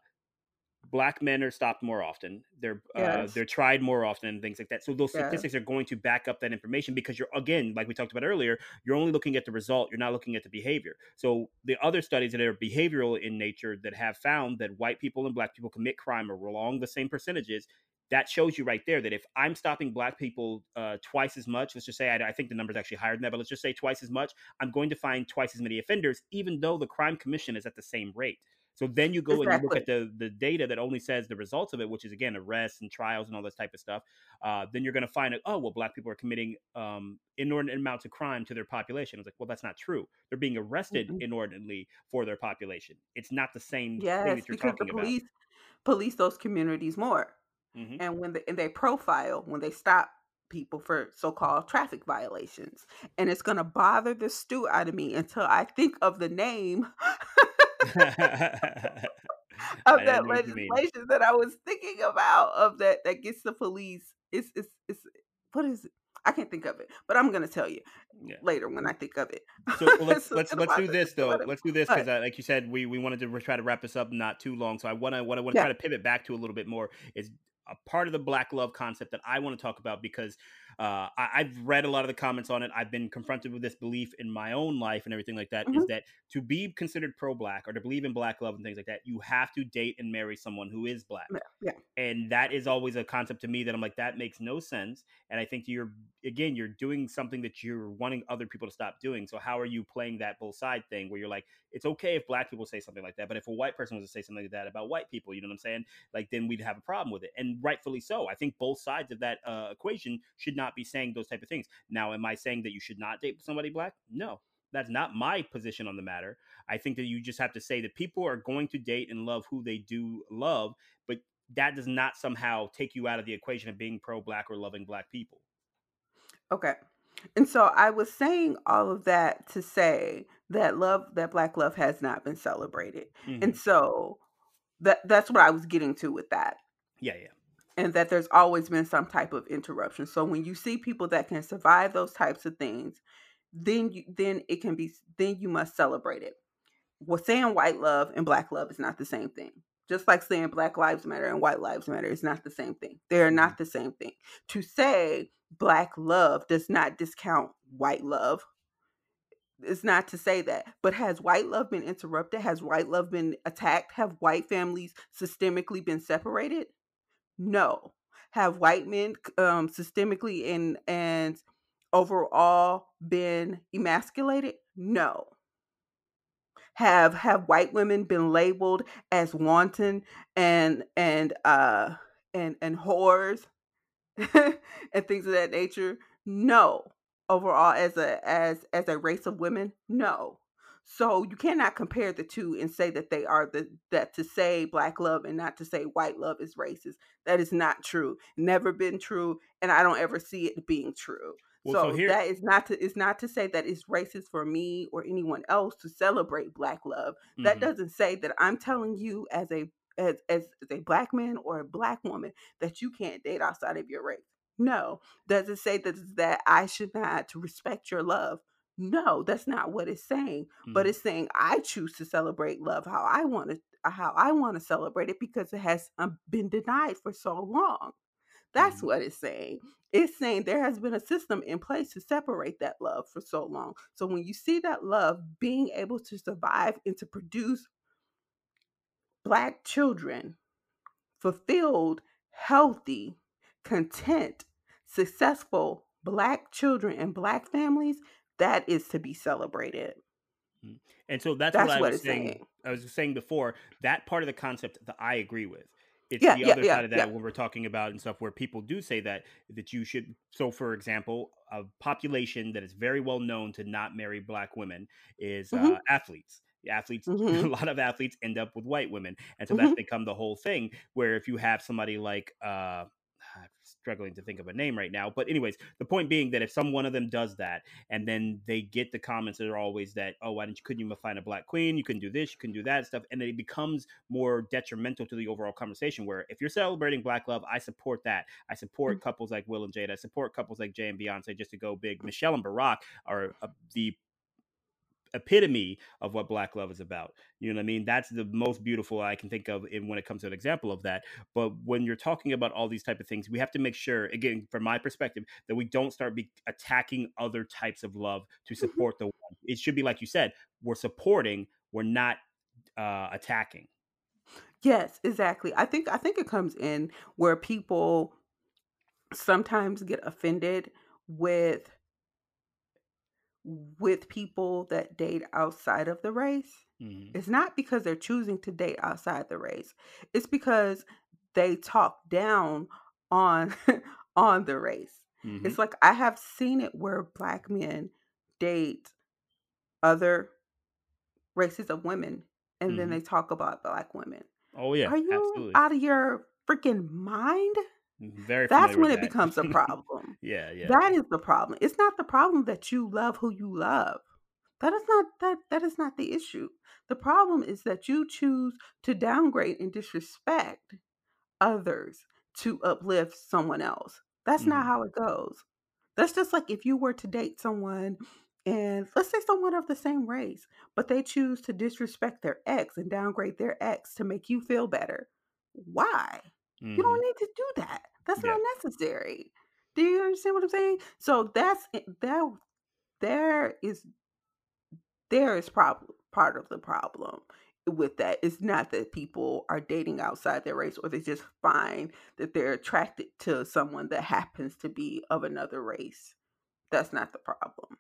black men are stopped more often. They're uh, they're tried more often and things like that. So those Yes. statistics are going to back up that information because you're again, like we talked about earlier, you're only looking at the result. You're not looking at the behavior. So the other studies that are behavioral in nature that have found that white people and black people commit crime along the same percentages. That shows you right there that if I'm stopping black people uh, twice as much, let's just say I, I think the number is actually higher than that, but let's just say twice as much, I'm going to find twice as many offenders, even though the crime commission is at the same rate. So then you go and you look at the the data that only says the results of it, which is again arrests and trials and all this type of stuff. Uh, then you're going to find out, oh well, black people are committing um, inordinate amounts of crime to their population. It's like, well, that's not true. They're being arrested Mm-mm. inordinately for their population. It's not the same thing Yes, that you're because the talking about. police police those communities more. Hmm And when they, and they profile when they stop people for so-called traffic violations. And it's going to bother the stew out of me until I think of the name of I that know what you mean. legislation that I was thinking about of that that gets the police. It's it's it's what is it? I can't think of it, but I'm gonna tell you Yeah. later when I think of it. So well, let's So let's let's do this though. Let's do this because, like you said, we we wanted to re- try to wrap this up not too long. So I want to what I want to Yeah. try to pivot back to a little bit more. Is a part of the black love concept that I want to talk about because uh, I, I've read a lot of the comments on it. I've been confronted with this belief in my own life and everything like that. Is Mhm. that to be considered pro black or to believe in black love and things like that, you have to date and marry someone who is black Yeah, yeah. and that is always a concept to me that I'm like that makes no sense. And I think you're again you're doing something that you're wanting other people to stop doing. So how are you playing that both side thing where you're like it's okay if black people say something like that, but if a white person was to say something like that about white people, you know what I'm saying? Like then we'd have a problem with it, and rightfully so. I think both sides of that uh, equation should not be saying those type of things. Now, am I saying that you should not date somebody black? No. That's not my position on the matter. I think that you just have to say that people are going to date and love who they do love, but that does not somehow take you out of the equation of being pro black or loving black people. Okay. And so I was saying all of that to say that love that black love has not been celebrated. Mhm. And so that that's what I was getting to with that. Yeah, yeah. And that there's always been some type of interruption. So when you see people that can survive those types of things, then you then it can be then you must celebrate it. Well, saying white love and black love is not the same thing. Just like saying black lives matter and white lives matter is not the same thing. They are mm-hmm. not the same thing. To say black love does not discount white love. It's not to say that. But has white love been interrupted? Has white love been attacked? Have white families systemically been separated? No. Have white men um, systemically and and overall been emasculated? No. Have have white women been labeled as wanton and and uh and and whores and things of that nature? No. Overall as a as as a race of women? No. So you cannot compare the two and say that they are the that to say black love and not to say white love is racist. That is not true. Never been true, and I don't ever see it being true. Well, so so here- that is not to is not to say that it's racist for me or anyone else to celebrate black love. That Mhm. doesn't say that I'm telling you as a as, as as a black man or a black woman that you can't date outside of your race. No. Does it say that that I should not respect your love? No, that's not what it's saying. But Mhm. it's saying I choose to celebrate love how I want to how I want to celebrate it because it has um, been denied for so long. That's Mhm. what it's saying. It's saying there has been a system in place to separate that love for so long. So when you see that love being able to survive and to produce black children, fulfilled, healthy, content, successful black children and black families, that is to be celebrated. And so that's, That's what I what was saying. saying. I was saying before that part of the concept that I agree with. It's Yeah, the yeah, other yeah, side of that when we're talking about and stuff where people do say that that you should. So, for example, a population that is very well known to not marry black women is uh, Mhm. athletes. Athletes, Mhm. a lot of athletes end up with white women, and so that's Mhm. become the whole thing. Where if you have somebody like uh, I'm struggling to think of a name right now. But anyways, the point being that if some one of them does that, and then they get the comments that are always that, oh, why didn't you couldn't you find a black queen? You couldn't do this, you couldn't do that stuff, and then it becomes more detrimental to the overall conversation. Where if you're celebrating black love, I support that. I support couples like Will and Jada. I support couples like Jay and Beyonce just to go big. Michelle and Barack are uh, the epitome of what black love is about you know what i mean that's the most beautiful i can think of in when it comes to an example of that but when you're talking about all these type of things we have to make sure again from my perspective that we don't start be attacking other types of love to Mhm. support the one it should be like you said we're supporting we're not uh attacking Yes, exactly. I think I think it comes in where people sometimes get offended with with people that date outside of the race. hmm It's not because they're choosing to date outside the race. It's because they talk down on on the race. hmm It's like I have seen it where black men date other races of women and then hmm they talk about black women. oh yeah Are you absolutely out of your freaking mind? Very That's when it that becomes a problem. yeah yeah That is the problem. It's not the problem that you love who you love. That is not that that is not the issue. The problem is that you choose to downgrade and disrespect others to uplift someone else. That's not hmm how it goes. That's just like if you were to date someone and let's say someone of the same race, but they choose to disrespect their ex and downgrade their ex to make you feel better. Why? You hmm don't need to do that. That's yeah not necessary. Do you understand what I'm saying? So that's that there is there is problem part of the problem with that. It's not that people are dating outside their race or they just find that they're attracted to someone that happens to be of another race. That's not the problem.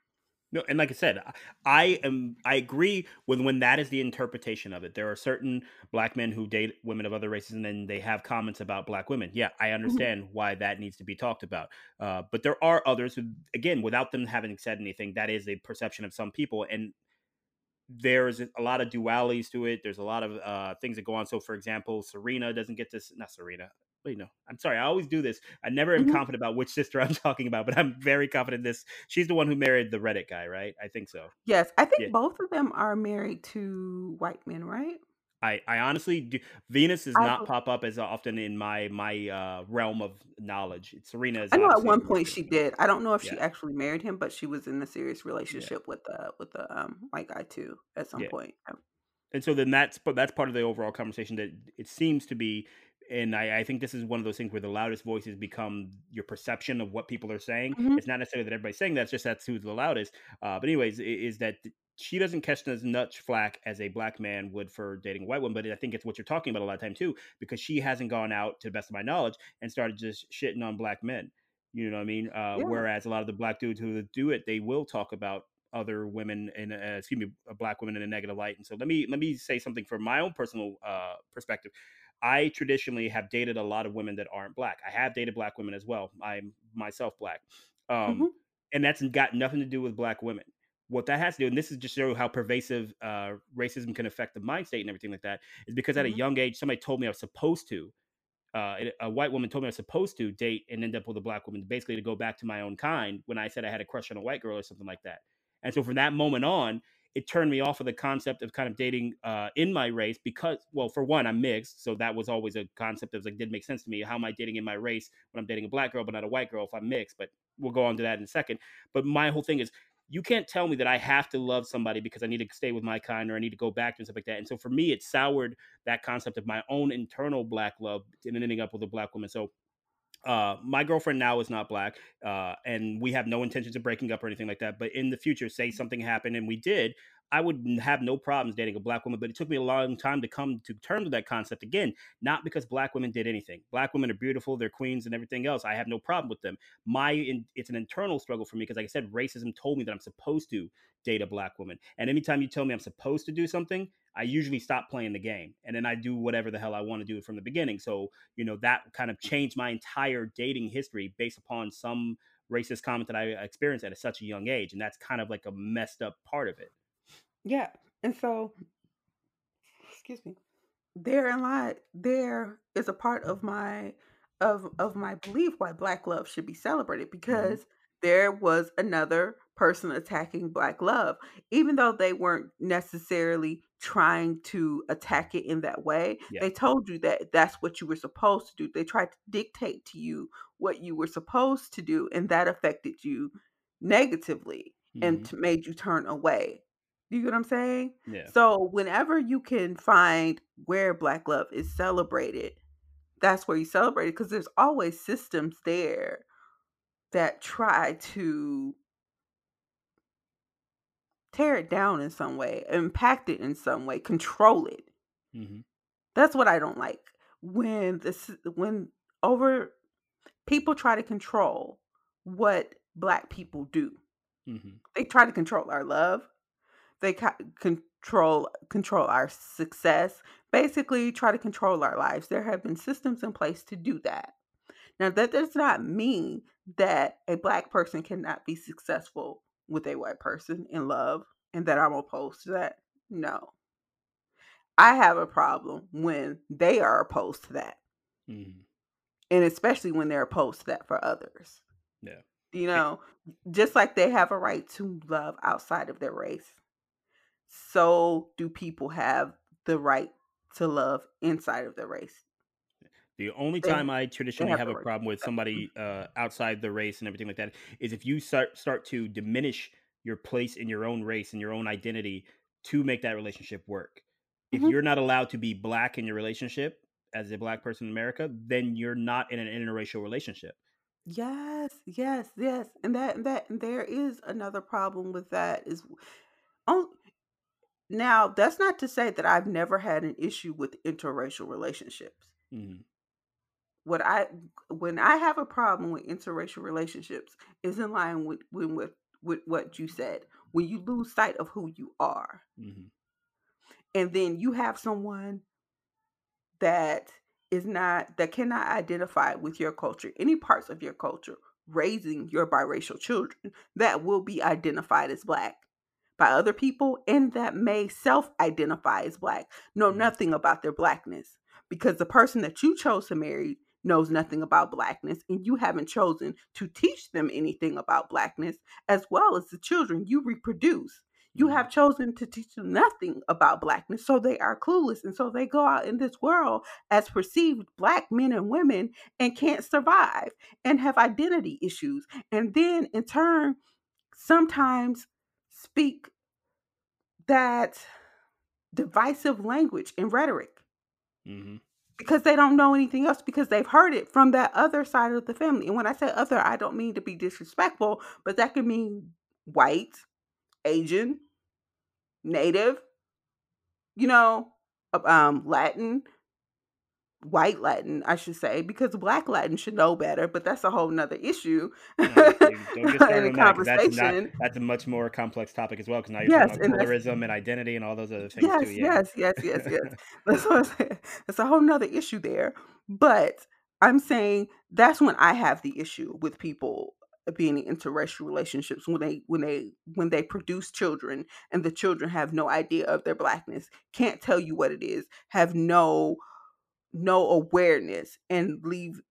No, and like I said, I am I agree with when that is the interpretation of it. There are certain black men who date women of other races, and then they have comments about black women. Yeah, I Mhm. understand why that needs to be talked about. Uh, but there are others who, again, without them having said anything, that is a perception of some people, and there's a lot of dualities to it. There's a lot of uh, things that go on. So, for example, Serena doesn't get this. Not Serena. Wait, no. I'm sorry. I always do this. I never am Mhm. confident about which sister I'm talking about, but I'm very confident this. She's the one who married the Reddit guy, right? I think so. Yes, I Yeah. think both of them are married to white men, right? I, I honestly do. Venus does not bel pop up as often in my my uh, realm of knowledge. Serena is I know at one point she did. I don't know if she actually married him, but she was in a serious yeah, relationship with the with the um white guy too at some yeah. point. And so then that's but that's part of the overall conversation that it seems to be and I, I think this is one of those things where the loudest voices become your perception of what people are saying. Mhm, it's not necessarily that everybody's saying that it's just that's who's the loudest. Uh, but anyways is that she doesn't catch as much flack as a black man would for dating a white woman but i think it's what you're talking about a lot of time too because she hasn't gone out to the best of my knowledge and started just shitting on black men. You know what i mean? Uh, Yeah. whereas a lot of the black dudes who do it they will talk about other women in uh, excuse me black women in a negative light. And so let me let me say something from my own personal uh perspective i traditionally have dated a lot of women that aren't black. I have dated black women as well. I'm myself black. Um Mhm, and that's got nothing to do with black women. What that has to do and this is just show how pervasive uh racism can affect the mind state and everything like that is because at a mhm. young age somebody told me i was supposed to uh, a white woman told me I was supposed to date and end up with a black woman, basically to go back to my own kind when I said I had a crush on a white girl or something like that. And so from that moment on, it turned me off of the concept of kind of dating uh, in my race because, well, for one, I'm mixed, so that was always a concept that was like didn't make sense to me. How am I dating in my race when I'm dating a black girl but not a white girl if I'm mixed? But we'll go on to that in a second. But my whole thing is you can't tell me that I have to love somebody because I need to stay with my kind or I need to go back to and stuff like that. And so for me, it soured that concept of my own internal black love and ending up with a black woman. So uh, my girlfriend now is not black, uh, and we have no intentions of breaking up or anything like that. But in the future, say something happened and we did, I would have no problems dating a black woman. But it took me a long time to come to terms with that concept again, not because black women did anything. Black women are beautiful, they're queens and everything else. I have no problem with them. My in, it's an internal struggle for me because, like I said, racism told me that I'm supposed to date a black woman, and anytime you tell me I'm supposed to do something, I usually stop playing the game, and then I do whatever the hell I want to do from the beginning. So you know that kind of mm-hmm. changed my entire dating history based upon some racist comment that I experienced at such a young age, and that's kind of like a messed up part of it. Yeah. And so, excuse me. There Therein lie there is a part of my of of my belief why black love should be celebrated hmm because there was another person attacking black love even though they weren't necessarily trying to attack it in that way Yeah. they told you that that's what you were supposed to do they tried to dictate to you what you were supposed to do and that affected you negatively and hmm t- made you turn away You get what I'm saying? Yeah. So whenever you can find where black love is celebrated, that's where you celebrate it because there's always systems there that try to tear it down in some way, impact it in some way, control it. hmm That's what I don't like when this when over people try to control what black people do. hmm They try to control our love. They ca- control control our success. Basically, try to control our lives. There have been systems in place to do that. Now, that does not mean that a black person cannot be successful with a white person in love and that I'm opposed to that. No. I have a problem when they are opposed to that. hmm And especially when they're opposed to that for others. Yeah. You know, just like they have a right to love outside of their race, so do people have the right to love inside of their race. The only time I traditionally have have a right problem with somebody uh, outside the race and everything like that is if you start start to diminish your place in your own race and your own identity to make that relationship work. If Mhm. you're not allowed to be black in your relationship as a black person in America, then you're not in an interracial relationship. Yes, yes, yes. And that and that and there is another problem with that is on now that's not to say that I've never had an issue with interracial relationships. hmm What I when I have a problem with interracial relationships is in line with with with, with what you said. When you lose sight of who you are hmm and then you have someone that is not that cannot identify with your culture, any parts of your culture, raising your biracial children that will be identified as black by other people and that may self-identify as black, know hmm nothing about their blackness because the person that you chose to marry knows nothing about blackness and you haven't chosen to teach them anything about blackness as well as the children you reproduce. You hmm have chosen to teach them nothing about blackness so they are clueless and so they go out in this world as perceived black men and women and can't survive and have identity issues and then in turn sometimes speak that divisive language and rhetoric hmm because they don't know anything else because they've heard it from that other side of the family. And when i say other i don't mean to be disrespectful but that could mean white asian native you know, um, Latin, white Latin, I should say, because black Latin should know better, but that's a whole nother issue No, don't get in started a on that that's not conversation. that's a much more complex topic as well. Because now you're talking about and colorism and identity and all those other things too. yes, Yeah. yes, yes, yes, yes. That's what I'm saying. That's a whole nother issue there. But I'm saying that's when I have the issue with people being in interracial relationships when they when they when they produce children and the children have no idea of their blackness, can't tell you what it is, have no no awareness and leave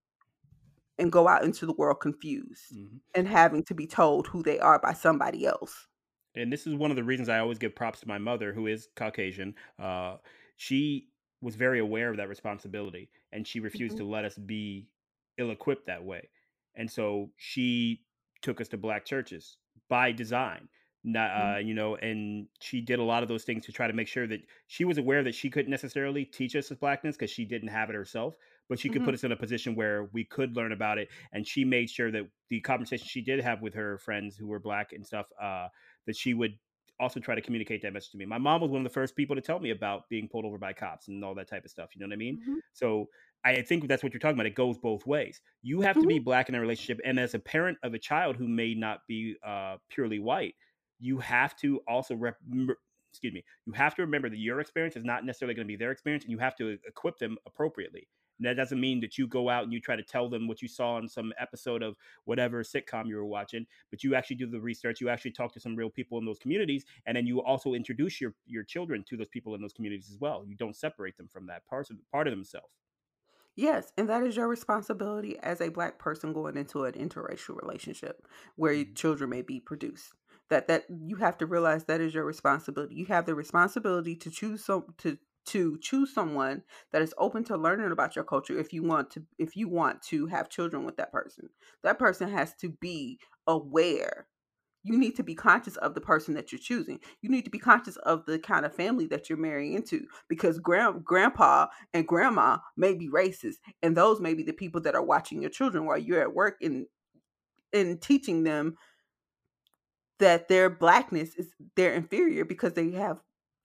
and go out into the world confused hmm and having to be told who they are by somebody else. and this is one of the reasons I always give props to my mother, who is Caucasian. Uh, she was very aware of that responsibility, and she refused Mhm. to let us be ill-equipped that way. And so she took us to black churches by design. Not, Mhm. uh, you know, and she did a lot of those things to try to make sure that she was aware that she couldn't necessarily teach us as blackness because she didn't have it herself, but she could put Mhm. us in a position where we could learn about it. And she made sure that the conversation she did have with her friends who were black and stuff, uh, that she would also try to communicate that message to me. My mom was one of the first people to tell me about being pulled over by cops and all that type of stuff. You know what I mean? Mhm. So I think that's what you're talking about. It goes both ways. You have to Mhm. be black in a relationship, and as a parent of a child who may not be uh, purely white, you have to also rep- remember- excuse me. You have to remember that your experience is not necessarily going to be their experience, and you have to equip them appropriately. And that doesn't mean that you go out and you try to tell them what you saw in some episode of whatever sitcom you were watching, but you actually do the research. You actually talk to some real people in those communities, and then you also introduce your your children to those people in those communities as well. You don't separate them from that part of part of themselves. Yes, and that is your responsibility as a black person going into an interracial relationship where your Mhm. children may be produced. That that you have to realize that is your responsibility. You have the responsibility to choose some to to choose someone that is open to learning about your culture if you want to if you want to have children with that person. That person has to be aware you need to be conscious of the person that you're choosing. You need to be conscious of the kind of family that you're marrying into because grand, grandpa and grandma may be racist, and those may be the people that are watching your children while you're at work and and teaching them that their blackness is they're inferior because they have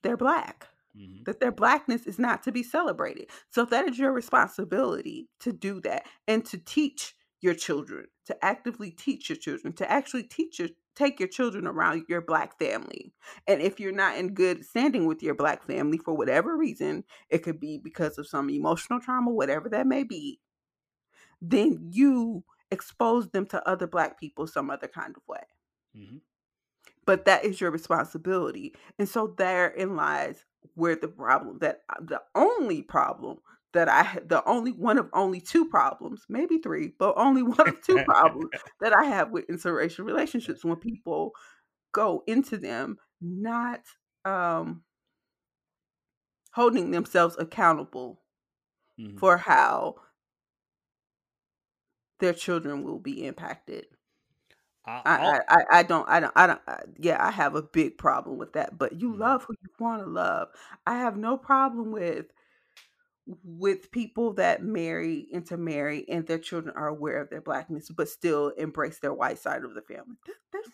they're black. Mm-hmm. That their blackness is not to be celebrated. So that is your responsibility to do that and to teach your children, to actively teach your children, to actually teach your take your children around your black family. And if you're not in good standing with your black family for whatever reason, it could be because of some emotional trauma, whatever that may be, then you expose them to other black people some other kind of way. Mm-hmm. But that is your responsibility. And so therein lies where the problem that uh, the only problem that I had the only one of only two problems, maybe three, but only one of two problems that I have with interracial relationships when people go into them not um holding themselves accountable mm-hmm. for how their children will be impacted. I, I, I, don't, I don't, I don't, I, yeah, I have a big problem with that. But you mm-hmm. love who you want to love. I have no problem with with people that marry intermarry and their children are aware of their blackness but still embrace their white side of the family there's,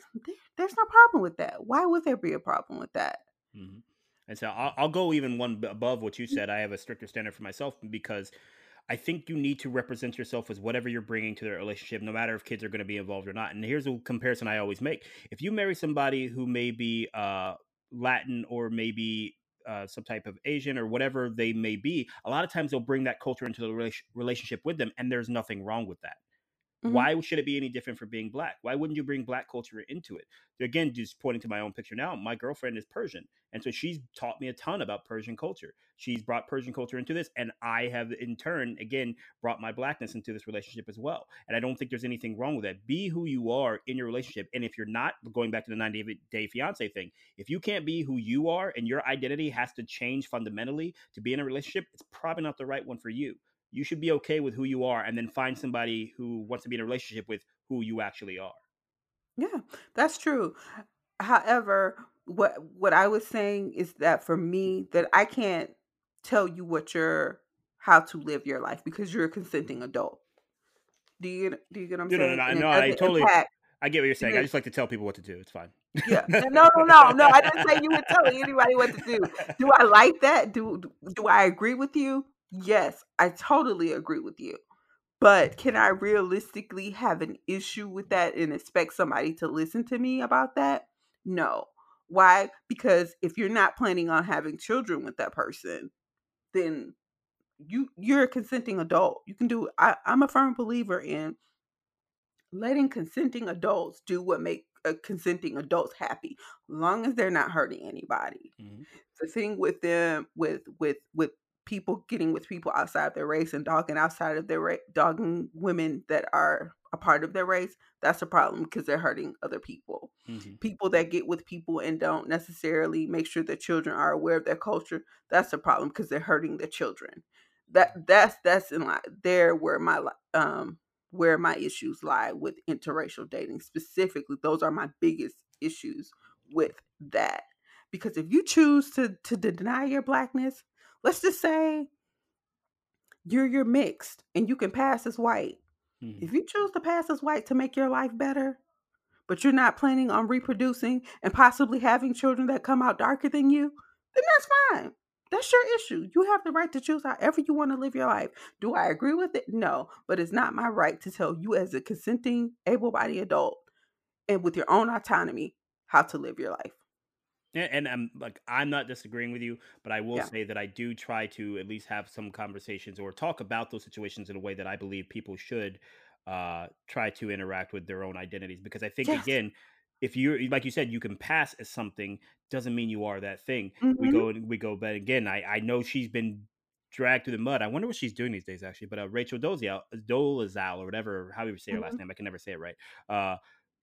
there's no problem with that why would there be a problem with that mm-hmm. and so I'll, I'll, go even one above what you mm. said i have a stricter standard for myself because i think you need to represent yourself as whatever you're bringing to the relationship no matter if kids are going to be involved or not and here's a comparison i always make if you marry somebody who may be uh, latin or maybe uh, some type of Asian or whatever they may be, a lot of times they'll bring that culture into the relationship with them, and there's nothing wrong with that. Mm-hmm. Why should it be any different for being black? Why wouldn't you bring black culture into it? Again, just pointing to my own picture now, my girlfriend is Persian. And so she's taught me a ton about Persian culture. She's brought Persian culture into this. And I have, in turn, again, brought my blackness into this relationship as well. And I don't think there's anything wrong with that. Be who you are in your relationship. And if you're not, going back to the 90 day fiance thing, if you can't be who you are and your identity has to change fundamentally to be in a relationship, it's probably not the right one for you you should be okay with who you are and then find somebody who wants to be in a relationship with who you actually are. Yeah, that's true. However, what what I was saying is that for me that I can't tell you what your how to live your life because you're a consenting adult. Do you get do you get what I'm no, saying? No, no, no, no I totally impact, I get what you're saying. I just like to tell people what to do. It's fine. Yeah. No, no, no, no. I didn't say you were telling anybody what to do. Do I like that? Do do I agree with you? Yes, I totally agree with you. But can I realistically have an issue with that and expect somebody to listen to me about that? No. Why? Because if you're not planning on having children with that person, then you you're a consenting adult. You can do I, I'm a firm believer in letting consenting adults do what make uh, consenting adults happy, long as they're not hurting anybody. Mm-hmm. The thing with them with with with people getting with people outside of their race and dogging outside of their race, dogging women that are a part of their race, that's a problem because they're hurting other people. Mm-hmm. People that get with people and don't necessarily make sure their children are aware of their culture, that's a problem because they're hurting their children. That that's that's in line there where my um where my issues lie with interracial dating specifically. Those are my biggest issues with that because if you choose to to deny your blackness let's just say you're you're mixed and you can pass as white. Mm-hmm. If you choose to pass as white to make your life better, but you're not planning on reproducing and possibly having children that come out darker than you, then that's fine. That's your issue. You have the right to choose however you want to live your life. Do I agree with it? No, but it's not my right to tell you as a consenting able bodied adult and with your own autonomy how to live your life. And, I'm like, I'm not disagreeing with you, but I will yeah. say that I do try to at least have some conversations or talk about those situations in a way that I believe people should uh, try to interact with their own identities. Because I think, yes. again, if you're like you said, you can pass as something doesn't mean you are that thing. Mm-hmm. We go, we go, but again, I, I know she's been dragged through the mud. I wonder what she's doing these days, actually. But uh, Rachel Dolezal, Dolezal or whatever, how you say her mm-hmm. last name, I can never say it right. Uh,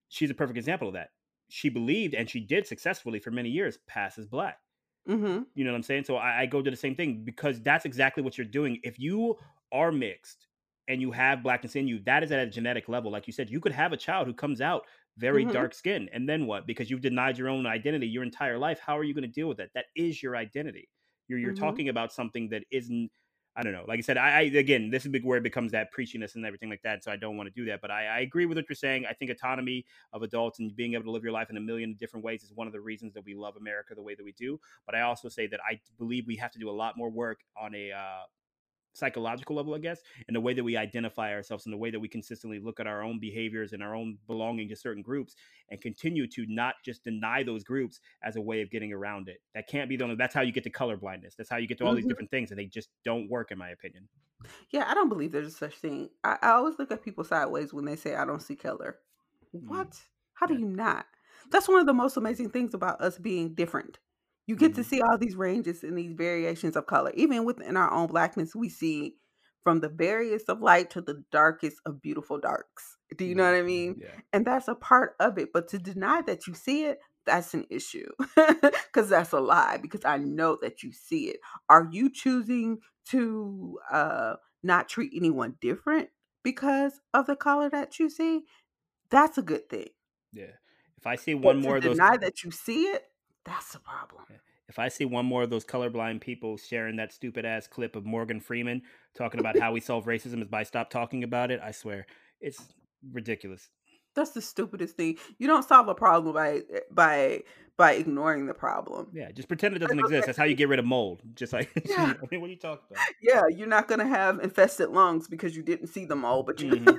she's a perfect example of that she believed and she did successfully for many years pass as black. Mm-hmm. You know what I'm saying? So I, I, go to the same thing because that's exactly what you're doing. If you are mixed and you have blackness in you, that is at a genetic level. Like you said, you could have a child who comes out very Mhm. dark skin. And then what? Because you've denied your own identity your entire life. How are you going to deal with that? That is your identity. You're you're Mhm. talking about something that isn't. I don't know. Like I said, I, I again, this is where it becomes that preachiness and everything like that. So I don't want to do that. But I, I agree with what you're saying. I think autonomy of adults and being able to live your life in a million different ways is one of the reasons that we love America the way that we do. But I also say that I believe we have to do a lot more work on a uh, psychological level, I guess, and the way that we identify ourselves and the way that we consistently look at our own behaviors and our own belonging to certain groups and continue to not just deny those groups as a way of getting around it. That can't be the only, that's how you get to color blindness. That's how you get to all these Mhm. different things and they just don't work in my opinion. Yeah, I don't believe there's such thing. I, I always look at people sideways when they say I don't see color. Mm, What? How do you not? That's one of the most amazing things about us being different. You get to Mhm. see all these ranges and these variations of color. Even within our own blackness, we see from the barriest of light to the darkest of beautiful darks. Do you know what I mean? Yeah. And that's a part of it. But to deny that you see it, that's an issue. Because that's a lie, because I know that you see it. Are you choosing to uh, not treat anyone different because of the color that you see? That's a good thing. Yeah. If I see But one to more of those deny that you see it, that's the problem. if I see one more of those colorblind people sharing that stupid ass clip of Morgan Freeman talking about how we solve racism is by stop talking about it, I swear it's ridiculous. That's the stupidest thing. You don't solve a problem by by by ignoring the problem. Yeah, just pretend it doesn't exist. That's how you get rid of mold. Just like, yeah, what are you talking about? yeah, you're not gonna have infested lungs because you didn't see the mole, but you. hmm because-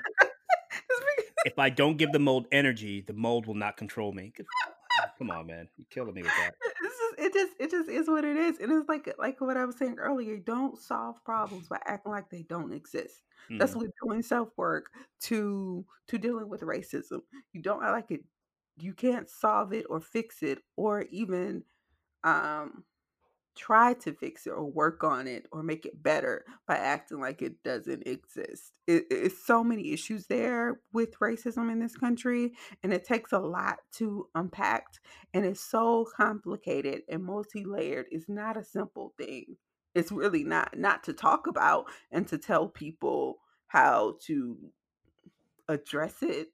If I don't give the mold energy, the mold will not control me. Come on, man, you're killing me with that. it's just, it just it just is what it is, and it's like like what I was saying earlier. Don't solve problems by acting like they don't exist. That's hmm what doing self work to to dealing with racism. You don't like it. You can't solve it or fix it or even um try to fix it or work on it or make it better by acting like it doesn't exist. It, it's so many issues there with racism in this country, and it takes a lot to unpack. And it's so complicated and multi layered. It's not a simple thing. It's really not. Not to talk about and to tell people how to address it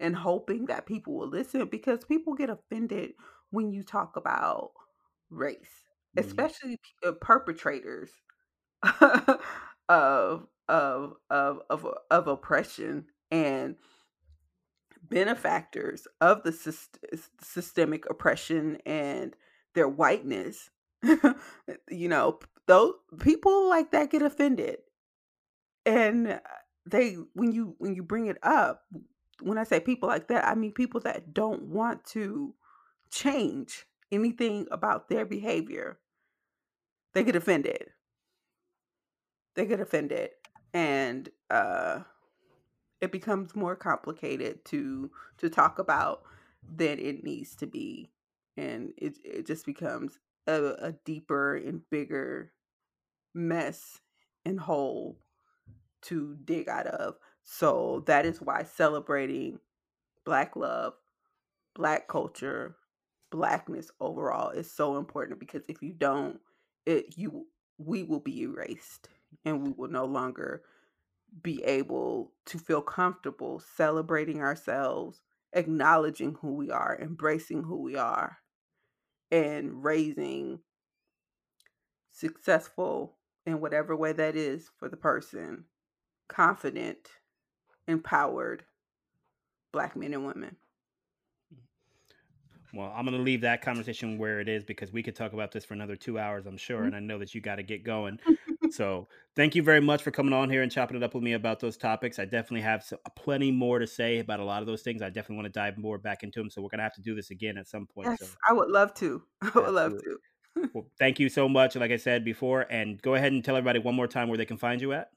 and hoping that people will listen because people get offended when you talk about race, especially p- uh, perpetrators of of of of of oppression and benefactors of the syst- systemic oppression and their whiteness. you know, those people like that get offended and uh, they when you when you bring it up when i say people like that i mean people that don't want to change anything about their behavior they get offended they get offended and uh it becomes more complicated to to talk about than it needs to be and it it just becomes a, a deeper and bigger mess and hole to dig out of. So that is why celebrating Black love, Black culture, Blackness overall is so important because if you don't, it you we will be erased and we will no longer be able to feel comfortable celebrating ourselves, acknowledging who we are, embracing who we are, and raising successful in whatever way that is for the person confident, empowered black men and women. Well, I'm going to leave that conversation where it is because we could talk about this for another two hours, I'm sure. And I know that you got to get going. So thank you very much for coming on here and chopping it up with me about those topics. I definitely have so, uh, plenty more to say about a lot of those things. I definitely want to dive more back into them. So we're going to have to do this again at some point. Yes, So I would love to. I would love to. Well, thank you so much. Like I said before, and go ahead and tell everybody one more time where they can find you at.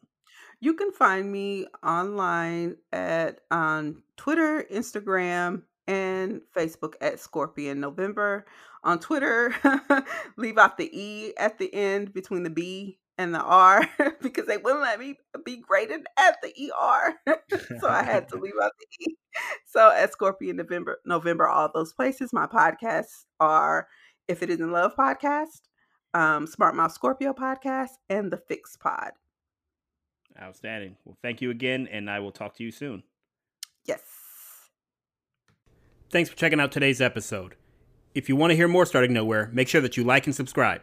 You can find me online at on Twitter, Instagram, and Facebook at Scorpion November. On Twitter, leave out the E at the end between the B and the R because they wouldn't let me be graded at the ER. so I had to leave out the E. So at Scorpion November, November, all those places. My podcasts are If It Isn't Love podcast, um, Smart Mouth Scorpio podcast, and the Fix Pod. Outstanding. Well, thank you again, and I will talk to you soon. Yes. Thanks for checking out today's episode. If you want to hear more Starting Nowhere, make sure that you like and subscribe.